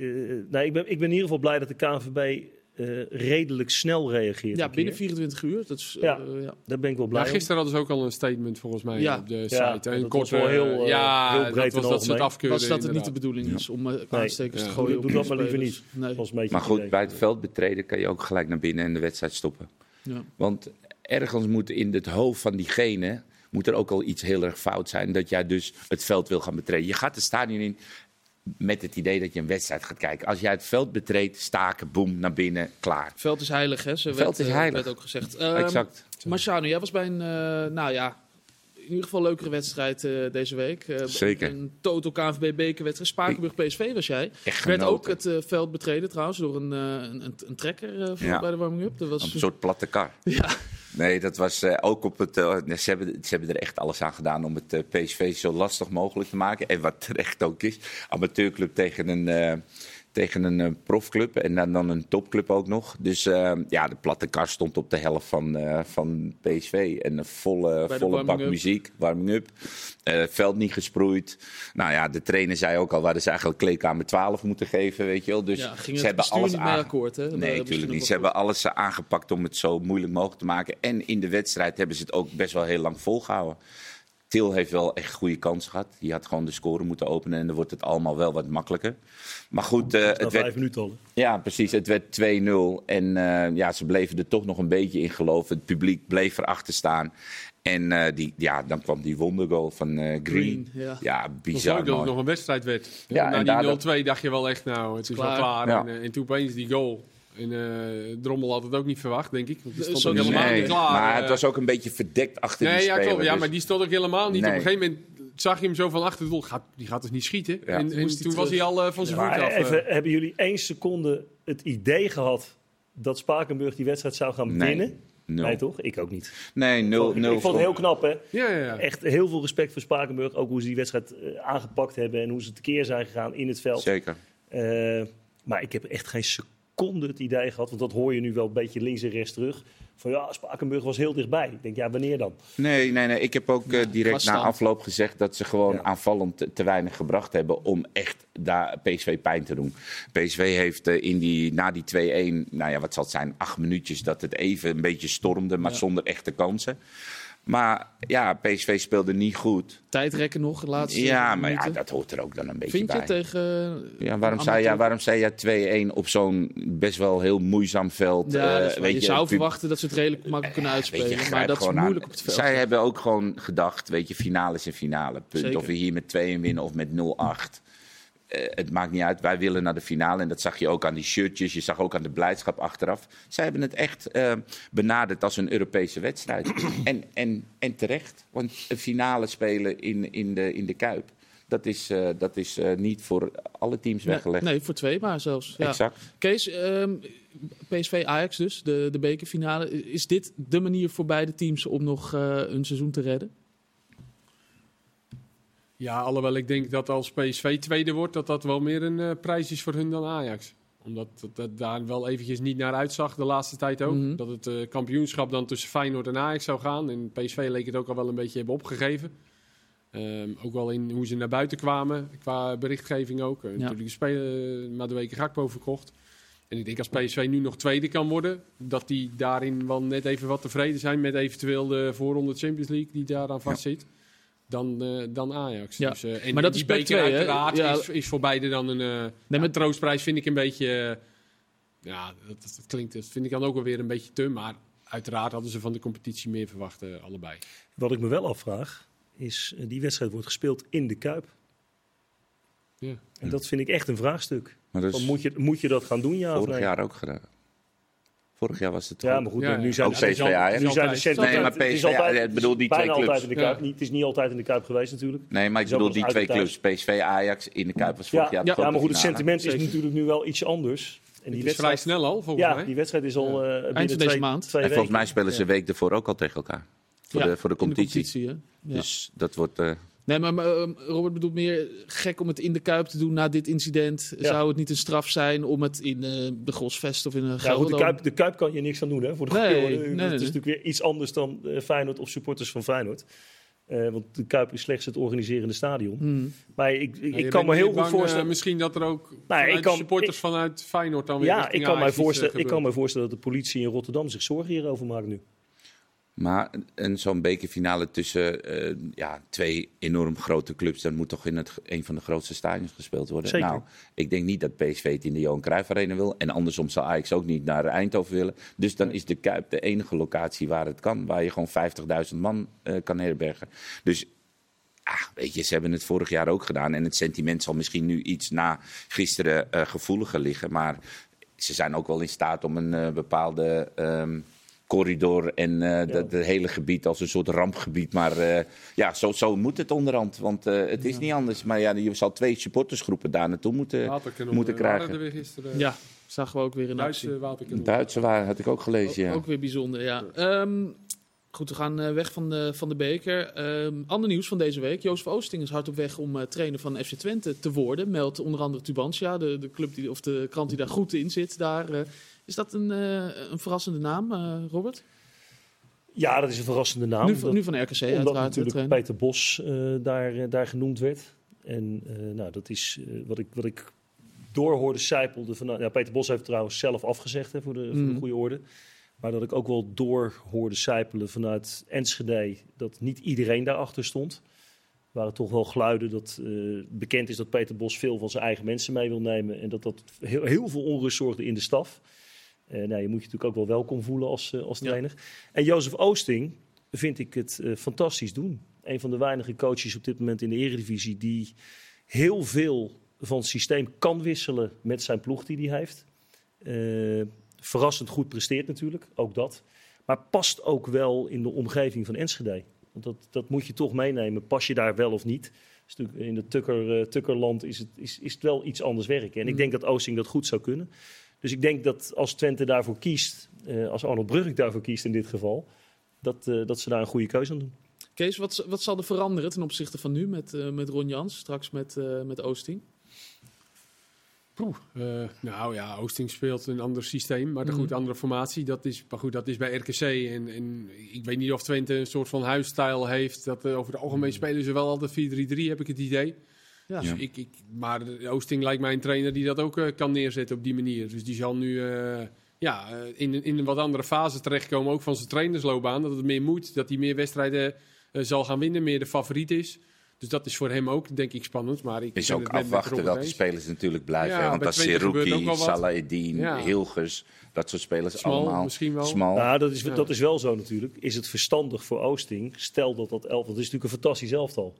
nee, ik, ben, ik ben in ieder geval blij dat de KNVB eh, redelijk snel reageert. ja, binnen keer. 24 uur. Dat is, Ja. eh, ja. Daar ben ik wel blij Ja, om. gisteren hadden ze ook al een statement volgens mij Ja. op de Ja, site. dat Een was korte, wel heel, eh, ja, heel breed dat was dat ze het afkeurden. Was dat het niet de bedoeling is om aanstekers Ja. te gooien? Doe dat maar liever niet. Nee. Een Maar goed, bij het veld betreden kan je ook gelijk naar binnen en de wedstrijd stoppen. Ja. Want ergens moet in het hoofd van diegene moet er ook al iets heel erg fout zijn dat jij dus het veld wil gaan betreden. Je gaat het stadion in. Met het idee dat je een wedstrijd gaat kijken. Als jij het veld betreedt, staken, boem, naar binnen, klaar. Veld is heilig, hè? Veld werd, is eh, heilig. werd ook gezegd. Ehm, exact. Marciano, jij was bij een, eh, nou ja, in ieder geval leukere wedstrijd eh, deze week. Eh, Zeker. Een Toto KNVB bekerwedstrijd. Spakenburg PSV was jij. Echt Werd ook het eh, veld betreden trouwens door een, een, een, trekker voor- Ja. bij de warming-up. Dat was Een soort platte kar. ja, Nee, dat was ook op het. ze, hebben, ze hebben er echt alles aan gedaan om het PSV zo lastig mogelijk te maken. En wat terecht ook is: amateurclub tegen een. Tegen een eh, profclub en dan, dan een topclub ook nog. Dus eh, ja, de platte kar stond op de helft van, eh, van PSV. En een volle, volle bak muziek, warming-up. Veld niet gesproeid. Nou ja, de trainer zei ook al, waar ze eigenlijk kleedkamer 12 moeten geven, weet je wel. Dus ja, ze hebben alles aange- akkoord. Hè? Nee, natuurlijk niet. Ze hebben alles aangepakt om het zo moeilijk mogelijk te maken. En in de wedstrijd hebben ze het ook best wel heel lang volgehouden. Til heeft wel echt goede kans gehad. Die had gewoon de score moeten openen en dan wordt het allemaal wel wat makkelijker. Maar goed, eh, Na het vijf werd, minuten al. ja, precies. Het werd 2-0. En eh, ja, ze bleven er toch nog een beetje in geloven. Het publiek bleef erachter staan. En eh, die, ja, dan kwam die wondergoal van eh, Green. Green, ja. Ja, Het was bizar leuk dat het nog een wedstrijd werd. Ja, Na die daardoor- 0-2 dacht je wel echt, nou, het is wel Klaar. Ja. En, eh, en toen opeens die goal. En eh, Drommel had het ook niet verwacht, denk ik. Want die Eh, stond helemaal Nee, niet klaar. maar eh. het was ook een beetje verdekt achter Nee, die ja, speler. klopt. Ja, dus- maar die stond ook helemaal niet. Nee. Op een gegeven moment zag je hem zo van achter het doel. Gaat, die gaat dus niet schieten. Ja. En, Toen en was hij al eh, van zijn voet Maar af. eh. even, hebben jullie één seconde het idee gehad dat Spakenburg die wedstrijd zou gaan Nee. winnen? Nul. Nee, toch? Ik ook niet. Nee, nul. ik, nul ik vond het heel knap, hè? ja, ja, ja. Echt heel veel respect voor Spakenburg. Ook hoe ze die wedstrijd eh, aangepakt hebben en hoe ze tekeer zijn gegaan in het veld. Zeker. Eh, maar ik heb echt geen seconde het idee gehad, want dat hoor je nu wel een beetje links en rechts terug. Van ja, Spakenburg was heel dichtbij. Ik denk, ja, wanneer dan? Nee, nee, nee. Ik heb ook eh, direct na afloop gezegd dat ze gewoon Ja. aanvallend te, te weinig gebracht hebben om echt daar PSV pijn te doen. PSV heeft eh, in die, na die 2-1, nou ja, wat zal het zijn, acht minuutjes dat het even een beetje stormde, maar Ja. zonder echte kansen. Maar ja, PSV speelde niet goed. tijdrekken nog, laatste Ja, maar ja, dat hoort er ook dan een beetje Vind je bij. tegen... Ja, waarom een zei, je, waarom zei je 2-1 op zo'n best wel heel moeizaam veld? Ja, eh, weet je zou pub- verwachten dat ze het redelijk makkelijk kunnen Weet uitspelen. je, maar dat is aan. moeilijk op het veld. Zij hebben ook gewoon gedacht, weet je, finale is een finale. Punt. Zeker. Of we hier met 2 winnen of met 0-8. Eh, het maakt niet uit, wij willen naar de finale. En dat zag je ook aan die shirtjes, je zag ook aan de blijdschap achteraf. Zij hebben het echt eh, benaderd als een Europese wedstrijd. en, en, en terecht, want een finale spelen in, in, de, in de Kuip... dat is, eh, dat is niet voor alle teams Nee, weggelegd. nee, voor twee maar zelfs. Ja. Exact. Kees, ehm, PSV Ajax dus, de, de bekerfinale. Is dit de manier voor beide teams om nog een seizoen te redden? Ja, alhoewel ik denk dat als PSV tweede wordt, dat dat wel meer een eh, prijs is voor hun dan Ajax. Omdat het dat daar wel eventjes niet naar uitzag de laatste tijd ook. Mhm. Dat het eh, kampioenschap dan tussen Feyenoord en Ajax zou gaan. En PSV leek het ook al wel een beetje hebben opgegeven. Ehm, ook wel in hoe ze naar buiten kwamen, qua berichtgeving ook. Uh, Natuurlijk de speler maar de weken Gakpo verkocht. En ik denk als PSV nu nog tweede kan worden, dat die daarin wel net even wat tevreden zijn met eventueel de voorronde Champions League die daaraan vastzit. Dan, eh, dan Ajax. Ja. Dus, eh, en Maar dat die is beker twee, uiteraard Ja. is, is voor beide dan een eh, maar- ja, troostprijs. Vind ik een beetje. ja, dat, klinkt. Dat vind ik dan ook wel weer een beetje te. Maar uiteraard hadden ze van de competitie meer verwacht, eh, allebei. Wat ik me wel afvraag, is die wedstrijd wordt gespeeld in de Kuip. Ja. En dat vind ik echt een vraagstuk. Maar moet, je, moet je dat gaan doen, ja of vorig nee? jaar ook gedaan. Vorig jaar was het Ja, maar goed, Ja, nu ja. zijn Ook het is PSV al- Ajax. Nu zijn de centen- Nee, maar het is PSV, altijd- ja, ik bedoel die twee altijd clubs. in de Kuip. Ja. Niet, het is niet altijd in de Kuip geweest natuurlijk. Nee, maar ik bedoel die twee clubs. PSV, Ajax in de Kuip was Ja, vorig jaar. ja, de maar goed, het sentiment is natuurlijk nu wel iets anders. En Het is vrij snel al, volgens ja, mij. die wedstrijd is al eh binnen van deze twee, maand. twee En volgens mij spelen ze Ja. een week ervoor ook al tegen elkaar. Voor, Ja, de, voor de competitie. Dus dat wordt... eh, Nee, maar, maar, ehm, Robert bedoelt meer gek om het in de Kuip te doen na dit incident. Ja. Zou het niet een straf zijn om het in eh, de Grosvest of in een Ja, goed, Gelderdoom... de, Kuip, de Kuip kan je niks aan doen, hè? Voor de Nee, nee, Het nee, is nee. natuurlijk weer iets anders dan eh, Feyenoord of supporters van Feyenoord. Eh, want de Kuip is slechts het organiserende stadion. Hmm. Maar ik, ik, Ja, ik kan me heel goed bang, voorstellen... misschien dat er ook ik kan- supporters ik- vanuit Feyenoord dan weer ja, ik kan, mij voorstellen, ik kan me voorstellen dat de politie in Rotterdam zich zorgen hierover maakt nu. Maar een zo'n bekerfinale tussen eh, ja, twee enorm grote clubs, dan moet toch in het, een van de grootste stadions gespeeld worden. Zeker. Nou, ik denk niet dat PSV het in de Johan Cruijff Arena wil. En andersom zal Ajax ook niet naar Eindhoven willen. Dus dan is de Kuip de enige locatie waar het kan. Waar je gewoon 50.000 man eh, kan herbergen. Dus ah, weet je, ze hebben het vorig jaar ook gedaan. En het sentiment zal misschien nu iets na gisteren eh, gevoeliger liggen. Maar ze zijn ook wel in staat om een bepaalde ehm, corridor en eh het hele gebied als een soort rampgebied. Maar eh, ja, zo, zo moet het onderhand. Want eh, het is niet anders. Maar ja, je zal twee supportersgroepen daar naartoe moeten, moeten krijgen. er weer gisteren. Ja, zagen we ook weer in actie. Duitse. Duitse waren, had ik ook gelezen, ja. Ook weer bijzonder, ja. Ehm, goed, we gaan weg van de, van de beker. Ehm, ander nieuws van deze week. Jozef Oosting is hard op weg om trainer van FC Twente te worden. Meldt onder andere Tubantia, de, de, club die, of de krant die daar goed in zit. Daar, eh, is dat een, eh, een verrassende naam, eh, Robert? Ja, dat is een verrassende naam. nu, van- omdat- nu van RKC Omdat uiteraard. natuurlijk trainer. Peter Bos eh, daar, daar genoemd werd. En nou, dat is wat, ik, wat ik doorhoorde sijpelde. Van, ja, Peter Bos heeft trouwens zelf afgezegd hè, voor, de, voor Mm. de goede orde. Maar dat ik ook wel doorhoorde sijpelen vanuit Enschede dat niet iedereen daarachter stond. Er waren toch wel geluiden dat bekend is dat Peter Bos veel van zijn eigen mensen mee wil nemen. En dat dat heel, heel veel onrust zorgde in de staf. Eh nou, je moet je natuurlijk ook wel welkom voelen als, eh, als Ja. trainer. En Jozef Oosting vind ik het eh, fantastisch doen. Een van de weinige coaches op dit moment in de eredivisie die heel veel van het systeem kan wisselen met zijn ploeg die hij heeft. Verrassend goed presteert natuurlijk, ook dat. Maar past ook wel in de omgeving van Enschede. Want dat, dat moet je toch meenemen. Pas je daar wel of niet? Is natuurlijk in het tukker, tukkerland is het, is, is het wel iets anders werken. En ik Mm. denk dat Oosting dat goed zou kunnen. Dus ik denk dat als Twente daarvoor kiest, eh, als Arnold Brugge daarvoor kiest in dit geval, dat, eh, dat ze daar een goede keuze aan doen. Kees, wat, wat zal er veranderen ten opzichte van nu met, eh, met Ron Jans, straks met, eh, met Oosting? Eh, nou ja, Oosting speelt een ander systeem, maar Mhm. goed, andere formatie. Dat is, maar goed, dat is bij RKC. En, en ik weet niet of Twente een soort van huisstijl heeft. Dat, over het algemeen spelen ze wel altijd 4-3-3, heb ik het idee. Ja. Dus ik, ik, maar Oosting lijkt mij een trainer die dat ook eh, kan neerzetten op die manier. Dus die zal nu eh, ja, eh, in, in een wat andere fase terechtkomen, ook van zijn trainersloopbaan. Dat het meer moet, dat hij meer wedstrijden zal gaan winnen, meer de favoriet is. Dus dat is voor hem ook, denk ik, spannend. Maar ik is ben ook het afwachten welke eens. spelers natuurlijk blijven. Ja? Want gebeurt ook Seruki. Salahedin, Ja. Hilgers, dat soort spelers Smal, allemaal. misschien wel. Smal. Nou, dat is, Ja. dat is wel zo natuurlijk. Is het verstandig voor Oosting? Stel dat dat elftal... Het is natuurlijk een fantastisch elftal.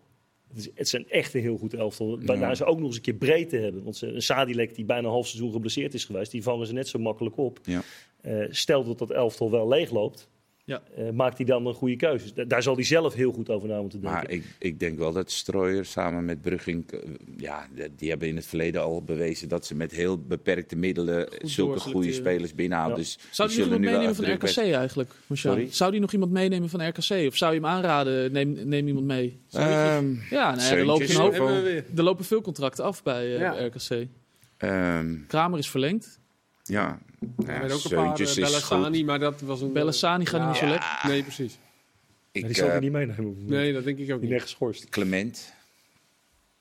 Het, is, het zijn echt een heel goed elftal. Waarna Ja. ze ook nog eens een keer breedte hebben. Want een Sadilek die bijna een half seizoen geblesseerd is geweest... die vangen ze net zo makkelijk op. Ja. Eh, stel dat dat elftal wel leegloopt... Ja. eh, maakt hij dan een goede keuze. Da- daar zal hij zelf heel goed over na moeten denken. Maar ik, ik denk wel dat Strooier samen met Brugging, eh, ja, die hebben in het verleden al bewezen dat ze met heel beperkte middelen zulke doorselecteren. goede spelers binnenhouden. Ja. Dus Zou die die nog zullen iemand nu wel meenemen van RKC eigenlijk? Sorry? Zou die nog iemand meenemen van RKC? Of zou je hem aanraden, neem, neem iemand mee? Ehm, Ja, nou ja, er, lopen hoop, er lopen veel contracten af bij eh, Ja. RKC. ehm, Kramer is verlengd. Ja, ja, ook een paar uh, is goed. maar dat was een... Bellassani gaat ja. niet zo lekker. Nee, precies. Ik, die zal eh, hij niet meenemen. Nee, dat denk ik ook Die niet. geschorst. Clement.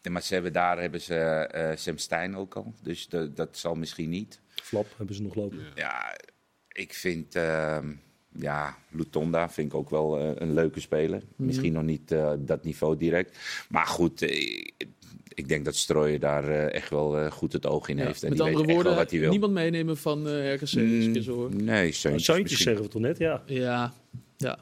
Ja, maar ze hebben, daar hebben ze eh Sam Stein ook al. Dus de- dat zal misschien niet. Flap hebben ze nog lopen. Ja, ik vind... ehm, ja, Lutonda vind ik ook wel eh, een leuke speler. Mhm. Misschien nog niet eh, dat niveau direct. Maar goed, eh, ik denk dat Strooijer daar eh, echt wel eh, goed het oog in Ja, heeft. En Met die andere weet echt wel woorden, wat hij wil. niemand meenemen van eh, RKC. zo hoor. Mm, nee, Seuntjes Zoontjes misschien. zeggen we toch net, ja. Ja, ja.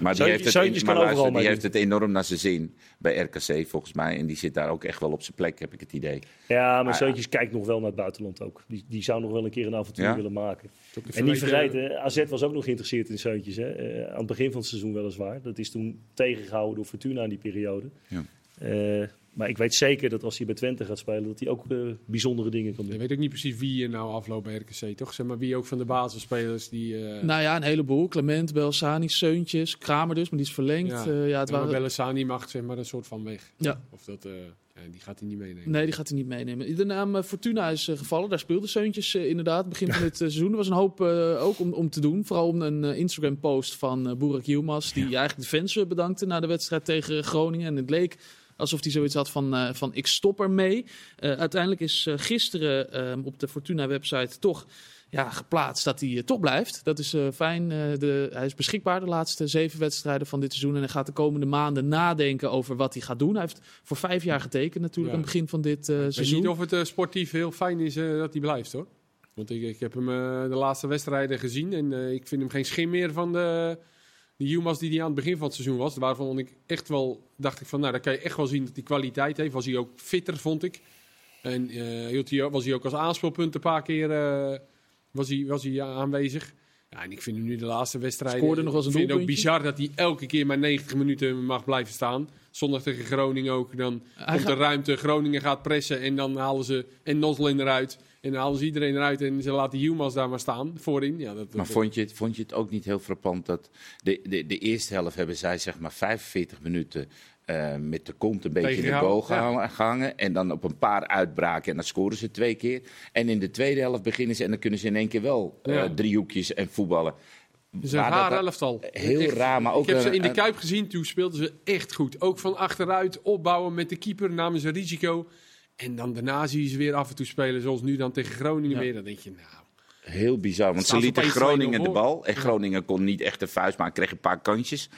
Maar die heeft het, in- maar luister, die heeft het enorm naar zijn zin bij RKC volgens mij. En die zit daar ook echt wel op zijn plek, heb ik het idee. Ja, maar Ah, ja. Zeuntjes kijkt nog wel naar het buitenland ook. Die, die zou nog wel een keer een avontuur Ja? willen maken. En niet vergeten- AZ was ook nog geïnteresseerd in Zeuntjes. Hè? Eh, aan het begin van het seizoen weliswaar. Dat is toen tegengehouden door Fortuna in die periode. Ja. Eh, maar ik weet zeker dat als hij bij Twente gaat spelen, dat hij ook eh, bijzondere dingen kan Je doen. weet ook niet precies wie er nou afloopt bij RKC, toch? Zeg maar wie ook van de basisspelers die... eh Nou ja, een heleboel. Clement, Belsani, Seuntjes, Kramer dus, maar die is verlengd. Ja. Ja, ja het ja, waren... Bellassani mag zeg maar een soort van weg. Ja. Of dat... eh, ja, die gaat hij niet meenemen. Nee, die gaat hij niet meenemen. De naam eh, Fortuna is eh, gevallen. Daar speelde Seuntjes eh, inderdaad. Begin van dit eh, seizoen. Er was een hoop eh, ook om, om te doen. Vooral om een eh, Instagram-post van eh Burak Yilmaz. Die eigenlijk de fans eh, bedankte na de wedstrijd tegen Groningen. En het leek alsof hij zoiets had van, eh, van ik stop ermee. Eh uiteindelijk is eh, gisteren eh, op de Fortuna-website toch ja, geplaatst dat hij toch blijft. Dat is fijn. De, hij is beschikbaar de laatste zeven wedstrijden van dit seizoen. En hij gaat de komende maanden nadenken over wat hij gaat doen. Hij heeft voor vijf jaar getekend natuurlijk Ja. aan het begin van dit eh, Ik weet seizoen. niet of het sportief heel fijn is dat hij blijft, hoor. Want ik, ik heb hem de laatste wedstrijden gezien en ik vind hem geen schim meer van de, Die Yilmaz die, die aan het begin van het seizoen was, waarvan ik echt wel dacht ik van, nou, dan kan je echt wel zien dat hij kwaliteit heeft. Was hij ook fitter, vond ik. En hij, was hij ook als aanspeelpunt een paar keer eh, was hij, was hij aanwezig. Ja, en ik vind hem nu de laatste wedstrijd. Scoorde nog wel eens een Ik vind het ook bizar dat hij elke keer maar 90 minuten mag blijven staan. Zondag tegen Groningen ook. Dan Hij komt gaat- er ruimte, Groningen gaat pressen en dan halen ze en Noslin eruit. En dan halen ze iedereen eruit en ze laten Yilmaz daar maar staan voorin. Ja, dat, Maar dat- vond je, het, vond je het ook niet heel frappant dat de, de, de eerste helft hebben zij zeg maar 45 minuten eh, met de kont een beetje in de ja. gehangen. En dan op een paar uitbraken en dan scoren ze twee keer. En in de tweede helft beginnen ze en dan kunnen ze in één keer wel eh, Ja. driehoekjes en voetballen. Een Waar raar dat- elftal. Heel Echt. raar, maar ook ik heb ze een- in de een- Kuip gezien, toen speelden ze echt goed. Ook van achteruit opbouwen met de keeper, namen ze risico. En dan daarna zie je ze weer af en toe spelen, zoals nu dan tegen Groningen Ja. weer. Dan denk je, nou... Heel bizar, want ze lieten Groningen 2-0 de bal. En Groningen kon niet echt de vuist maken, kreeg een paar kansjes.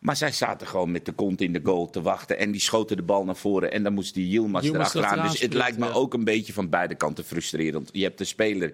Maar zij zaten gewoon met de kont in de goal te wachten. En die schoten de bal naar voren. En dan moest die Yilmaz Yilmaz erachteraan. erachteraan Dus het lijkt me ja. ook een beetje van beide kanten frustrerend. Je hebt de speler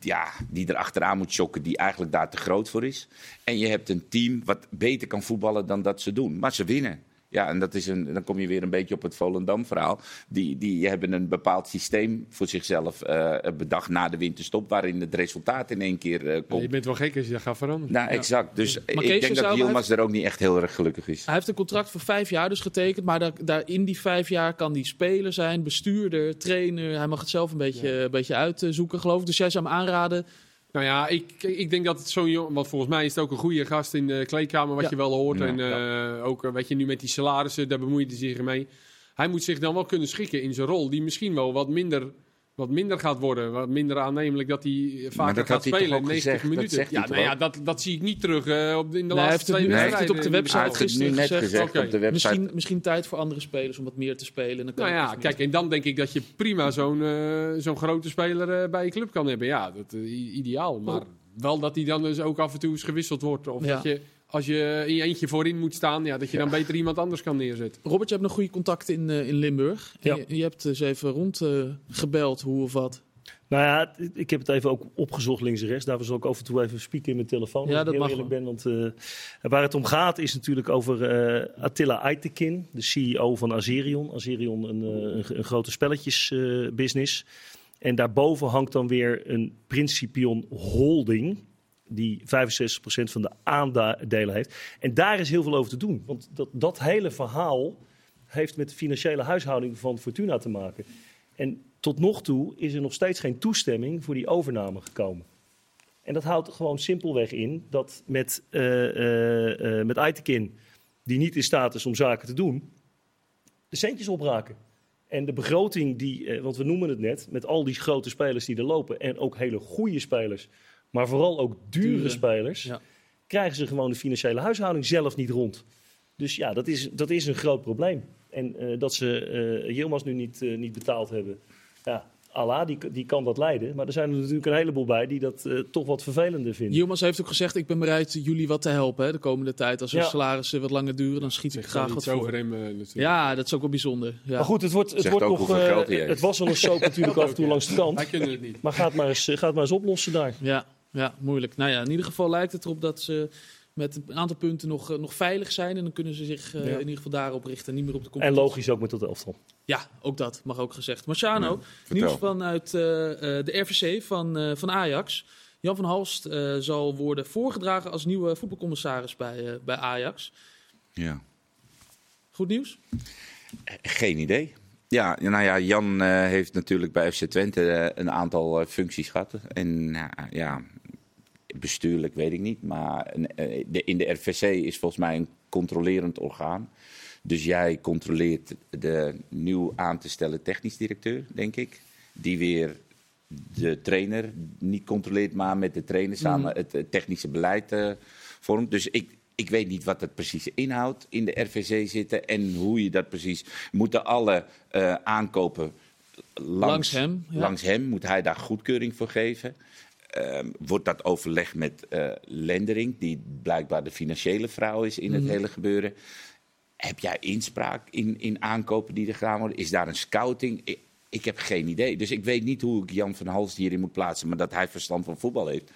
ja, die er achteraan moet chokken, die eigenlijk daar te groot voor is. En je hebt een team wat beter kan voetballen dan dat ze doen. Maar ze winnen. Ja, en dat is een, dan kom je weer een beetje op het Volendam-verhaal. Die, die hebben een bepaald systeem voor zichzelf eh, bedacht na de winterstop, waarin het resultaat in één keer eh, komt. Je bent wel gek als je dat gaat veranderen. Nou, exact. Dus Maar ik Kees denk dat Yilmaz er ook niet echt heel erg gelukkig is. Hij heeft een contract voor vijf jaar dus getekend. Maar daar, daar in die vijf jaar kan hij speler zijn, bestuurder, trainer. Hij mag het zelf een beetje, een beetje uitzoeken, geloof ik. Dus jij zou hem aanraden. Nou ja, ik, ik denk dat het zo'n jongen... Want volgens mij is het ook een goede gast in de kleedkamer, wat Ja. je wel hoort. Ja. en eh, ook, eh, weet je, nu met die salarissen, daar bemoeit hij zich mee. Hij moet zich dan wel kunnen schikken in zijn rol, die misschien wel wat minder, wat minder gaat worden. Wat minder aannemelijk dat hij vaker dat gaat had hij toch spelen. ook 90 gezegd? Dat minuten. zegt hij ja, nou ja, dat, dat zie ik niet terug eh, op, in de Nee, laatste heeft het twee nu- hij heeft wedstrijden. het op de website Hij heeft het nu gisteren net gezegd. op de website. Misschien, misschien tijd voor andere spelers om wat meer te spelen. En dan kan Nou ja, dus kijk, en dan denk ik dat je prima zo'n eh, zo'n grote speler eh, bij je club kan hebben. Ja, dat ideaal. Maar wel dat hij dan dus ook af en toe eens gewisseld wordt. Of Ja. dat je, als je in je eentje voorin moet staan, ja, dat je dan beter iemand anders kan neerzetten. Robert, je hebt nog goede contacten in, eh, in Limburg. En Ja. Je, je hebt eens even rondgebeld gebeld hoe of wat. Nou ja, ik heb het even ook opgezocht links en rechts. Daarvoor zal ik af en toe even spieken in mijn telefoon. Ja, als ik dat heel mag eerlijk wel. ben. Want eh, waar het om gaat is natuurlijk over eh, Attila Aytekin, de CEO van Azerion. Azerion, een, eh, een, een grote spelletjesbusiness. en daarboven hangt dan weer een Principion Holding die 65% van de aandelen heeft. En daar is heel veel over te doen. Want dat, dat hele verhaal heeft met de financiële huishouding van Fortuna te maken. En tot nog toe is er nog steeds geen toestemming voor die overname gekomen. En dat houdt gewoon simpelweg in dat met, eh, met Aytekin, die niet in staat is om zaken te doen, de centjes opraken. En de begroting die, want we noemen het net, met al die grote spelers die er lopen en ook hele goede spelers, maar vooral ook dure, Dure, spelers, ja. krijgen ze gewoon de financiële huishouding zelf niet rond. Dus ja, dat is, dat is een groot probleem. En eh, dat ze eh Yilmaz nu niet, eh, niet betaald hebben, ja, Allah, die, die kan dat leiden. Maar er zijn er natuurlijk een heleboel bij die dat toch wat vervelender vinden. Yilmaz heeft ook gezegd, ik ben bereid jullie wat te helpen hè, de komende tijd. Als er Ja. salarissen wat langer duren, dan schiet ik Zegt graag wat over hem. Ja, dat is ook wel bijzonder. Ja. Maar goed, het, wordt, het Zegt wordt ook nog. eh, het was al een soap natuurlijk af en toe langs de kant. Wij kunnen het niet. Maar ga het maar eens, ga het maar eens oplossen daar. Ja, ja, moeilijk. Nou ja, in ieder geval lijkt het erop dat ze met een aantal punten nog, eh, nog veilig zijn. En dan kunnen ze zich eh, Ja. in ieder geval daarop richten en niet meer op de En competitie. logisch ook met dat elftal. Ja, ook dat mag ook gezegd. Marciano, Ja, nieuws vanuit eh, eh, de RVC van, eh, van Ajax. Jan van Halst eh, zal worden voorgedragen als nieuwe voetbalcommissaris bij, bij Ajax. Ja. Goed nieuws? Geen idee. Ja, nou ja, Jan eh, heeft natuurlijk bij FC Twente een aantal functies gehad. En nou, ja, bestuurlijk weet ik niet. Maar eh, in de RVC is volgens mij een controlerend orgaan. Dus jij controleert de nieuw aan te stellen technisch directeur, denk ik. Die weer de trainer niet controleert, maar met de trainer samen het, eh, technische beleid eh, vormt. Dus ik, ik weet niet wat het precies inhoudt in de RVC zitten en hoe je dat precies. Moeten alle eh, aankopen langs, Langs hem, ja. langs hem? Moet hij daar goedkeuring voor geven? Ehm, wordt dat overleg met eh, Lendering, die blijkbaar de financiële vrouw is in het Mhm. hele gebeuren? Heb jij inspraak in, in aankopen die er gedaan worden? Is daar een scouting? Ik, ik heb geen idee. Dus ik weet niet hoe ik Jan van Hals hierin moet plaatsen. Maar dat hij verstand van voetbal heeft,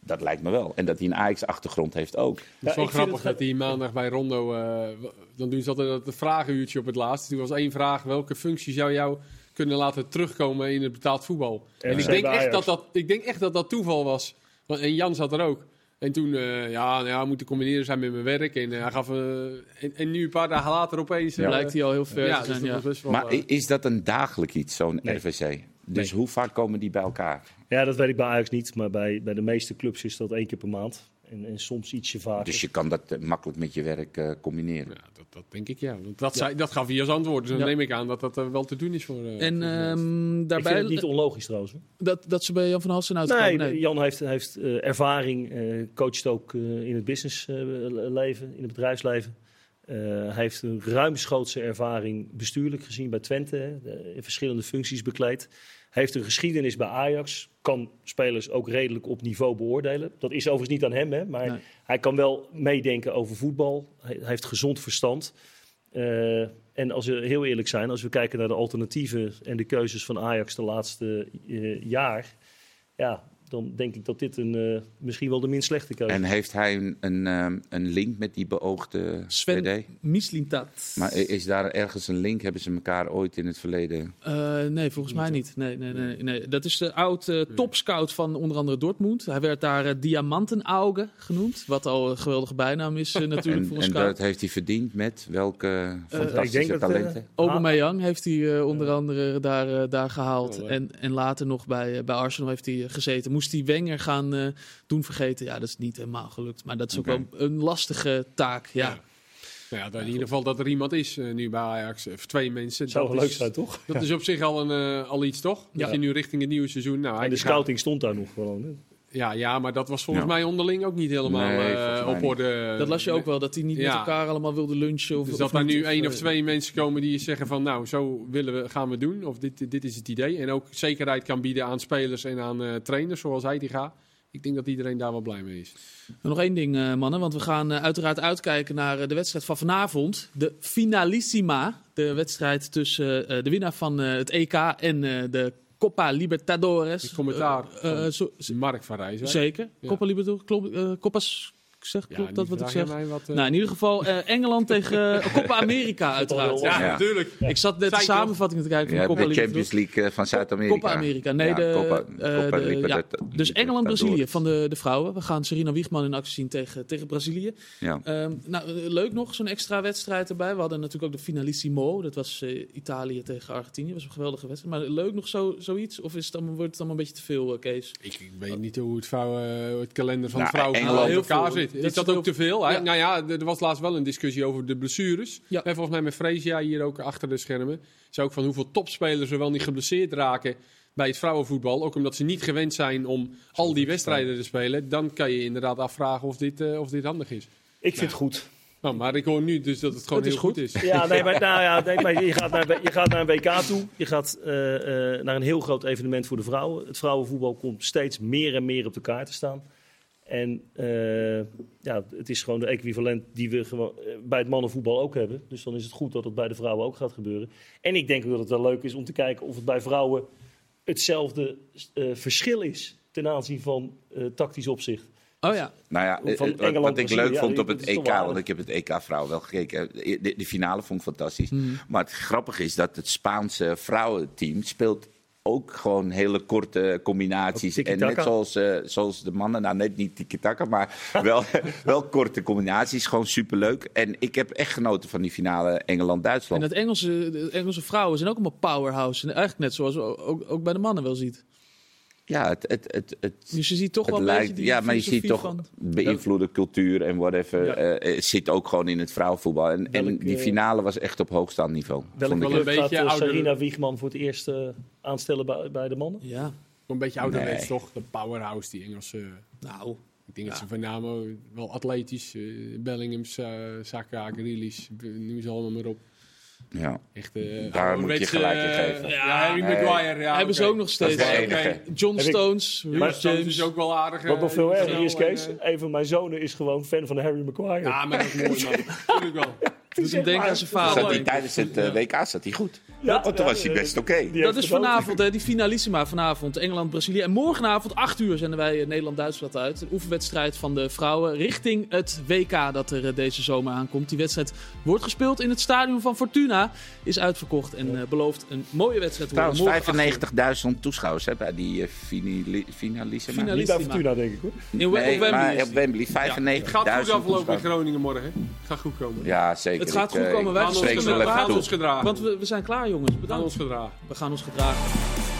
Dat lijkt me wel. En dat hij een Ajax-achtergrond heeft ook. Het is wel grappig het- dat hij maandag bij Rondo... eh, w- dan doen ze altijd dat vragenuurtje op het laatst. Toen was één vraag. Welke functie zou jou kunnen laten terugkomen in het betaald voetbal? En ik denk, echt dat dat, ik denk echt dat dat toeval was. Want- En Jan zat er ook. En toen, eh, ja, nou ja, moet combineren zijn met mijn werk. En, eh, hij gaf, eh, en, en nu een paar dagen later opeens... Lijkt hij al heel ver ja, te dus zijn, dat ja. was best wel... Maar is dat een dagelijk iets, zo'n Nee. RVC? Dus Nee. hoe vaak komen die bij elkaar? Ja, dat weet ik bij Ajax niet, maar bij, bij de meeste clubs is dat één keer per maand. En, en soms ietsje vaker. Dus je kan dat eh, makkelijk met je werk eh, combineren. ja, dat, dat denk ik, ja. Want dat, zei, dat gaf hij als antwoord. Dus dan Ja. neem ik aan dat dat eh, wel te doen is voor... eh, En voor ehm, ik daarbij vind het niet onlogisch trouwens. hoor. dat, dat ze bij Jan van Halsen uitkomen. Nee, Nee, Jan heeft, heeft eh, ervaring, eh, coacht ook eh, in het businessleven, in het bedrijfsleven. Eh, hij heeft een ruimschoots ervaring bestuurlijk gezien bij Twente, hè, de- in verschillende functies bekleed. Heeft een geschiedenis bij Ajax, kan spelers ook redelijk op niveau beoordelen. Dat is overigens niet aan hem, hè, maar Nee. hij kan wel meedenken over voetbal. Hij, heeft gezond verstand. Eh, en als we heel eerlijk zijn, als we kijken naar de alternatieven en de keuzes van Ajax de laatste eh, jaar, ja, dan denk ik dat dit een, eh, misschien wel de minst slechte keuze is. En heeft hij een, een, ehm, een link met die beoogde Sven PD? Mislintat. Maar is daar ergens een link? Hebben ze elkaar ooit in het verleden... Eh, nee, volgens mij niet. Nee, nee, nee, nee. Dat is de oud eh, topscout van onder andere Dortmund. Hij werd daar Diamantenauge genoemd. Wat al een geweldige bijnaam is natuurlijk En, voor een en scout. dat heeft hij verdiend met welke fantastische talenten? Aubameyang heeft hij onder andere daar, daar gehaald. Oh, en, en later nog bij, bij Arsenal heeft hij gezeten. Moest hij Wenger gaan eh, doen vergeten? Ja, dat is niet helemaal gelukt. Maar dat is ook wel een lastige taak. Ja. Ja. Nou ja, dat in ieder geval dat er iemand is eh, nu bij Ajax. Of twee mensen. zou dat wel leuk is, zijn, toch? Dat is op zich al, een, eh, al iets, toch? Dat Ja. je nu richting het nieuwe seizoen... Nou, En hij de gaat- scouting stond daar nog gewoon. Ja, ja, maar dat was volgens Ja. mij onderling ook niet helemaal Nee, eh, op niet. orde. Dat las je ook wel, dat hij niet met elkaar allemaal wilde lunchen. Of, Dus dat niet, nu één of twee mensen komen die zeggen van... nou, zo willen we, gaan we doen. Of dit, dit is het idee. En ook zekerheid kan bieden aan spelers en aan eh, trainers zoals hij die gaat. Ik denk dat iedereen daar wel blij mee is. Nog één ding, eh, mannen, want we gaan uiteraard uitkijken naar de wedstrijd van vanavond. De Finalissima, de wedstrijd tussen eh, de winnaar van eh, het EK en eh, de Copa Libertadores. Het commentaar Eh, eh, van- zo- Mark van Rijzen. zeker. Ja. Copa Libertadores, klopt, eh, Copas, zeg, klopt dat wat ik zeg? Wat, eh, Nou, in ieder geval eh, Engeland tegen eh, Copa America uiteraard. Ja, ja, Ja. natuurlijk. Ik zat net de samenvatting te kijken van Ja, de Copa de Libertadores. Champions League van Zuid-Amerika. Copa America. Nee, Ja, de, Copa- eh, Copa de- ja. Dus Engeland-Brazilië van de, de vrouwen. We gaan Serena Wiegman in actie zien tegen, tegen Brazilië. Ja. Ehm, nou, leuk nog, zo'n extra wedstrijd erbij. We hadden natuurlijk ook de finalissimo. Dat was eh, Italië tegen Argentinië. Dat was een geweldige wedstrijd. Maar leuk nog zo, zoiets? Of is het allemaal, wordt het allemaal een beetje te veel, Kees? Ik, ik weet niet hoe het, vrouw, hoe het kalender van Nou, de vrouwen Engeland- in heel elkaar veel. zit. Dat Is dat ook te veel? Nou ja, er was laatst wel een discussie over de blessures. Ja. En volgens mij met Freesia hier ook achter de schermen. Is ook van hoeveel topspelers er wel niet geblesseerd raken bij het vrouwenvoetbal. Ook omdat ze niet gewend zijn om al die wedstrijden te spelen. Dan kan je inderdaad afvragen of dit, eh, of dit handig is. Ik vind het goed. Nou, maar ik hoor nu dus dat het gewoon Het is heel goed. goed is. Ja, nee, maar, nou ja, nee, maar je, gaat naar, je gaat naar een WK toe. Je gaat eh, eh, naar een heel groot evenement voor de vrouwen. Het vrouwenvoetbal komt steeds meer en meer op de kaart te staan. En eh, ja, het is gewoon de equivalent die we gewoon, eh, bij het mannenvoetbal ook hebben. Dus dan is het goed dat het bij de vrouwen ook gaat gebeuren. En ik denk ook dat het wel leuk is om te kijken of het bij vrouwen hetzelfde eh, verschil is ten aanzien van eh, tactisch opzicht. Oh ja. Nou ja, Van wat, Engeland, wat ik leuk ja, vond op het EK, want ik heb het EK vrouw wel gekeken. De, de, finale vond ik fantastisch. Mhm. Maar het grappige is dat het Spaanse vrouwenteam speelt ook gewoon hele korte combinaties. En net zoals, eh, zoals de mannen, nou net niet tiki-taka, maar wel, wel korte combinaties. Gewoon superleuk. En ik heb echt genoten van die finale En Engeland-Duitsland. het Engelse, de Engelse vrouwen zijn ook allemaal powerhouse. En eigenlijk net zoals we ook, ook bij de mannen wel ziet. Ja, het, het, het, het, Dus je ziet toch het wel een lijkt, beetje die ja, maar je ziet toch van... beïnvloede cultuur en whatever. Ja. eh, eh, zit ook gewoon in het vrouwenvoetbal. En, en Welk, die eh, finale was echt op hoogstaand niveau. Ik wel een gaat beetje eh, ouder- Sarina Wiegman voor het eerst eh, aanstellen bij, bij de mannen? Ja, Een beetje ouderwets Nee. toch? De powerhouse, die Engelse... nou... Ik denk dat ze voornamelijk wel atletisch, eh Bellingham, Sa- Saka, Grealish, noem ze allemaal maar op. Ja. Echt, eh, Daar moet je gelijk in eh, geven. Ja, Harry Nee. Maguire. Ja, Hebben ze ook nog steeds. oké. John Heb ik- Stones, Maar Stones James. is ook wel aardig. Wat eh, nog veel erger is, Kees, eh, een van mijn zonen is gewoon fan van Harry Maguire. Ja, maar dat is mooi, man. Tuurlijk wel. Doet hem denken aan zijn Zat vader. hij denk ik. tijdens het eh, WK zat hij goed. Ja, Want toen was hij best oké. Dat is vanavond, hè, die finalissima vanavond. Engeland-Brazilië. En morgenavond, 8 uur, zenden wij eh, Nederland-Duitsland uit. Een oefenwedstrijd van de vrouwen richting het WK dat er eh, deze zomer aankomt. Die wedstrijd wordt gespeeld in het stadion van Fortuna. Is uitverkocht en eh, belooft een mooie wedstrijd te worden. Trouwens, Morgen 8 uur. 95.000 toeschouwers hè, bij die uh, finali finalissima. Finali- Niet bij Fortuna, denk ik hoor. In Nee, op Wembley op. Wembley, 95.000 Het gaat goed aflopen in. Groningen morgen. Het gaat goed komen. Ja, zeker. Het gaat goed komen. Wij ik gaan ons gedragen. Want we, we zijn klaar, jongens. We gaan Bedankt. ons gedragen. We gaan ons gedragen.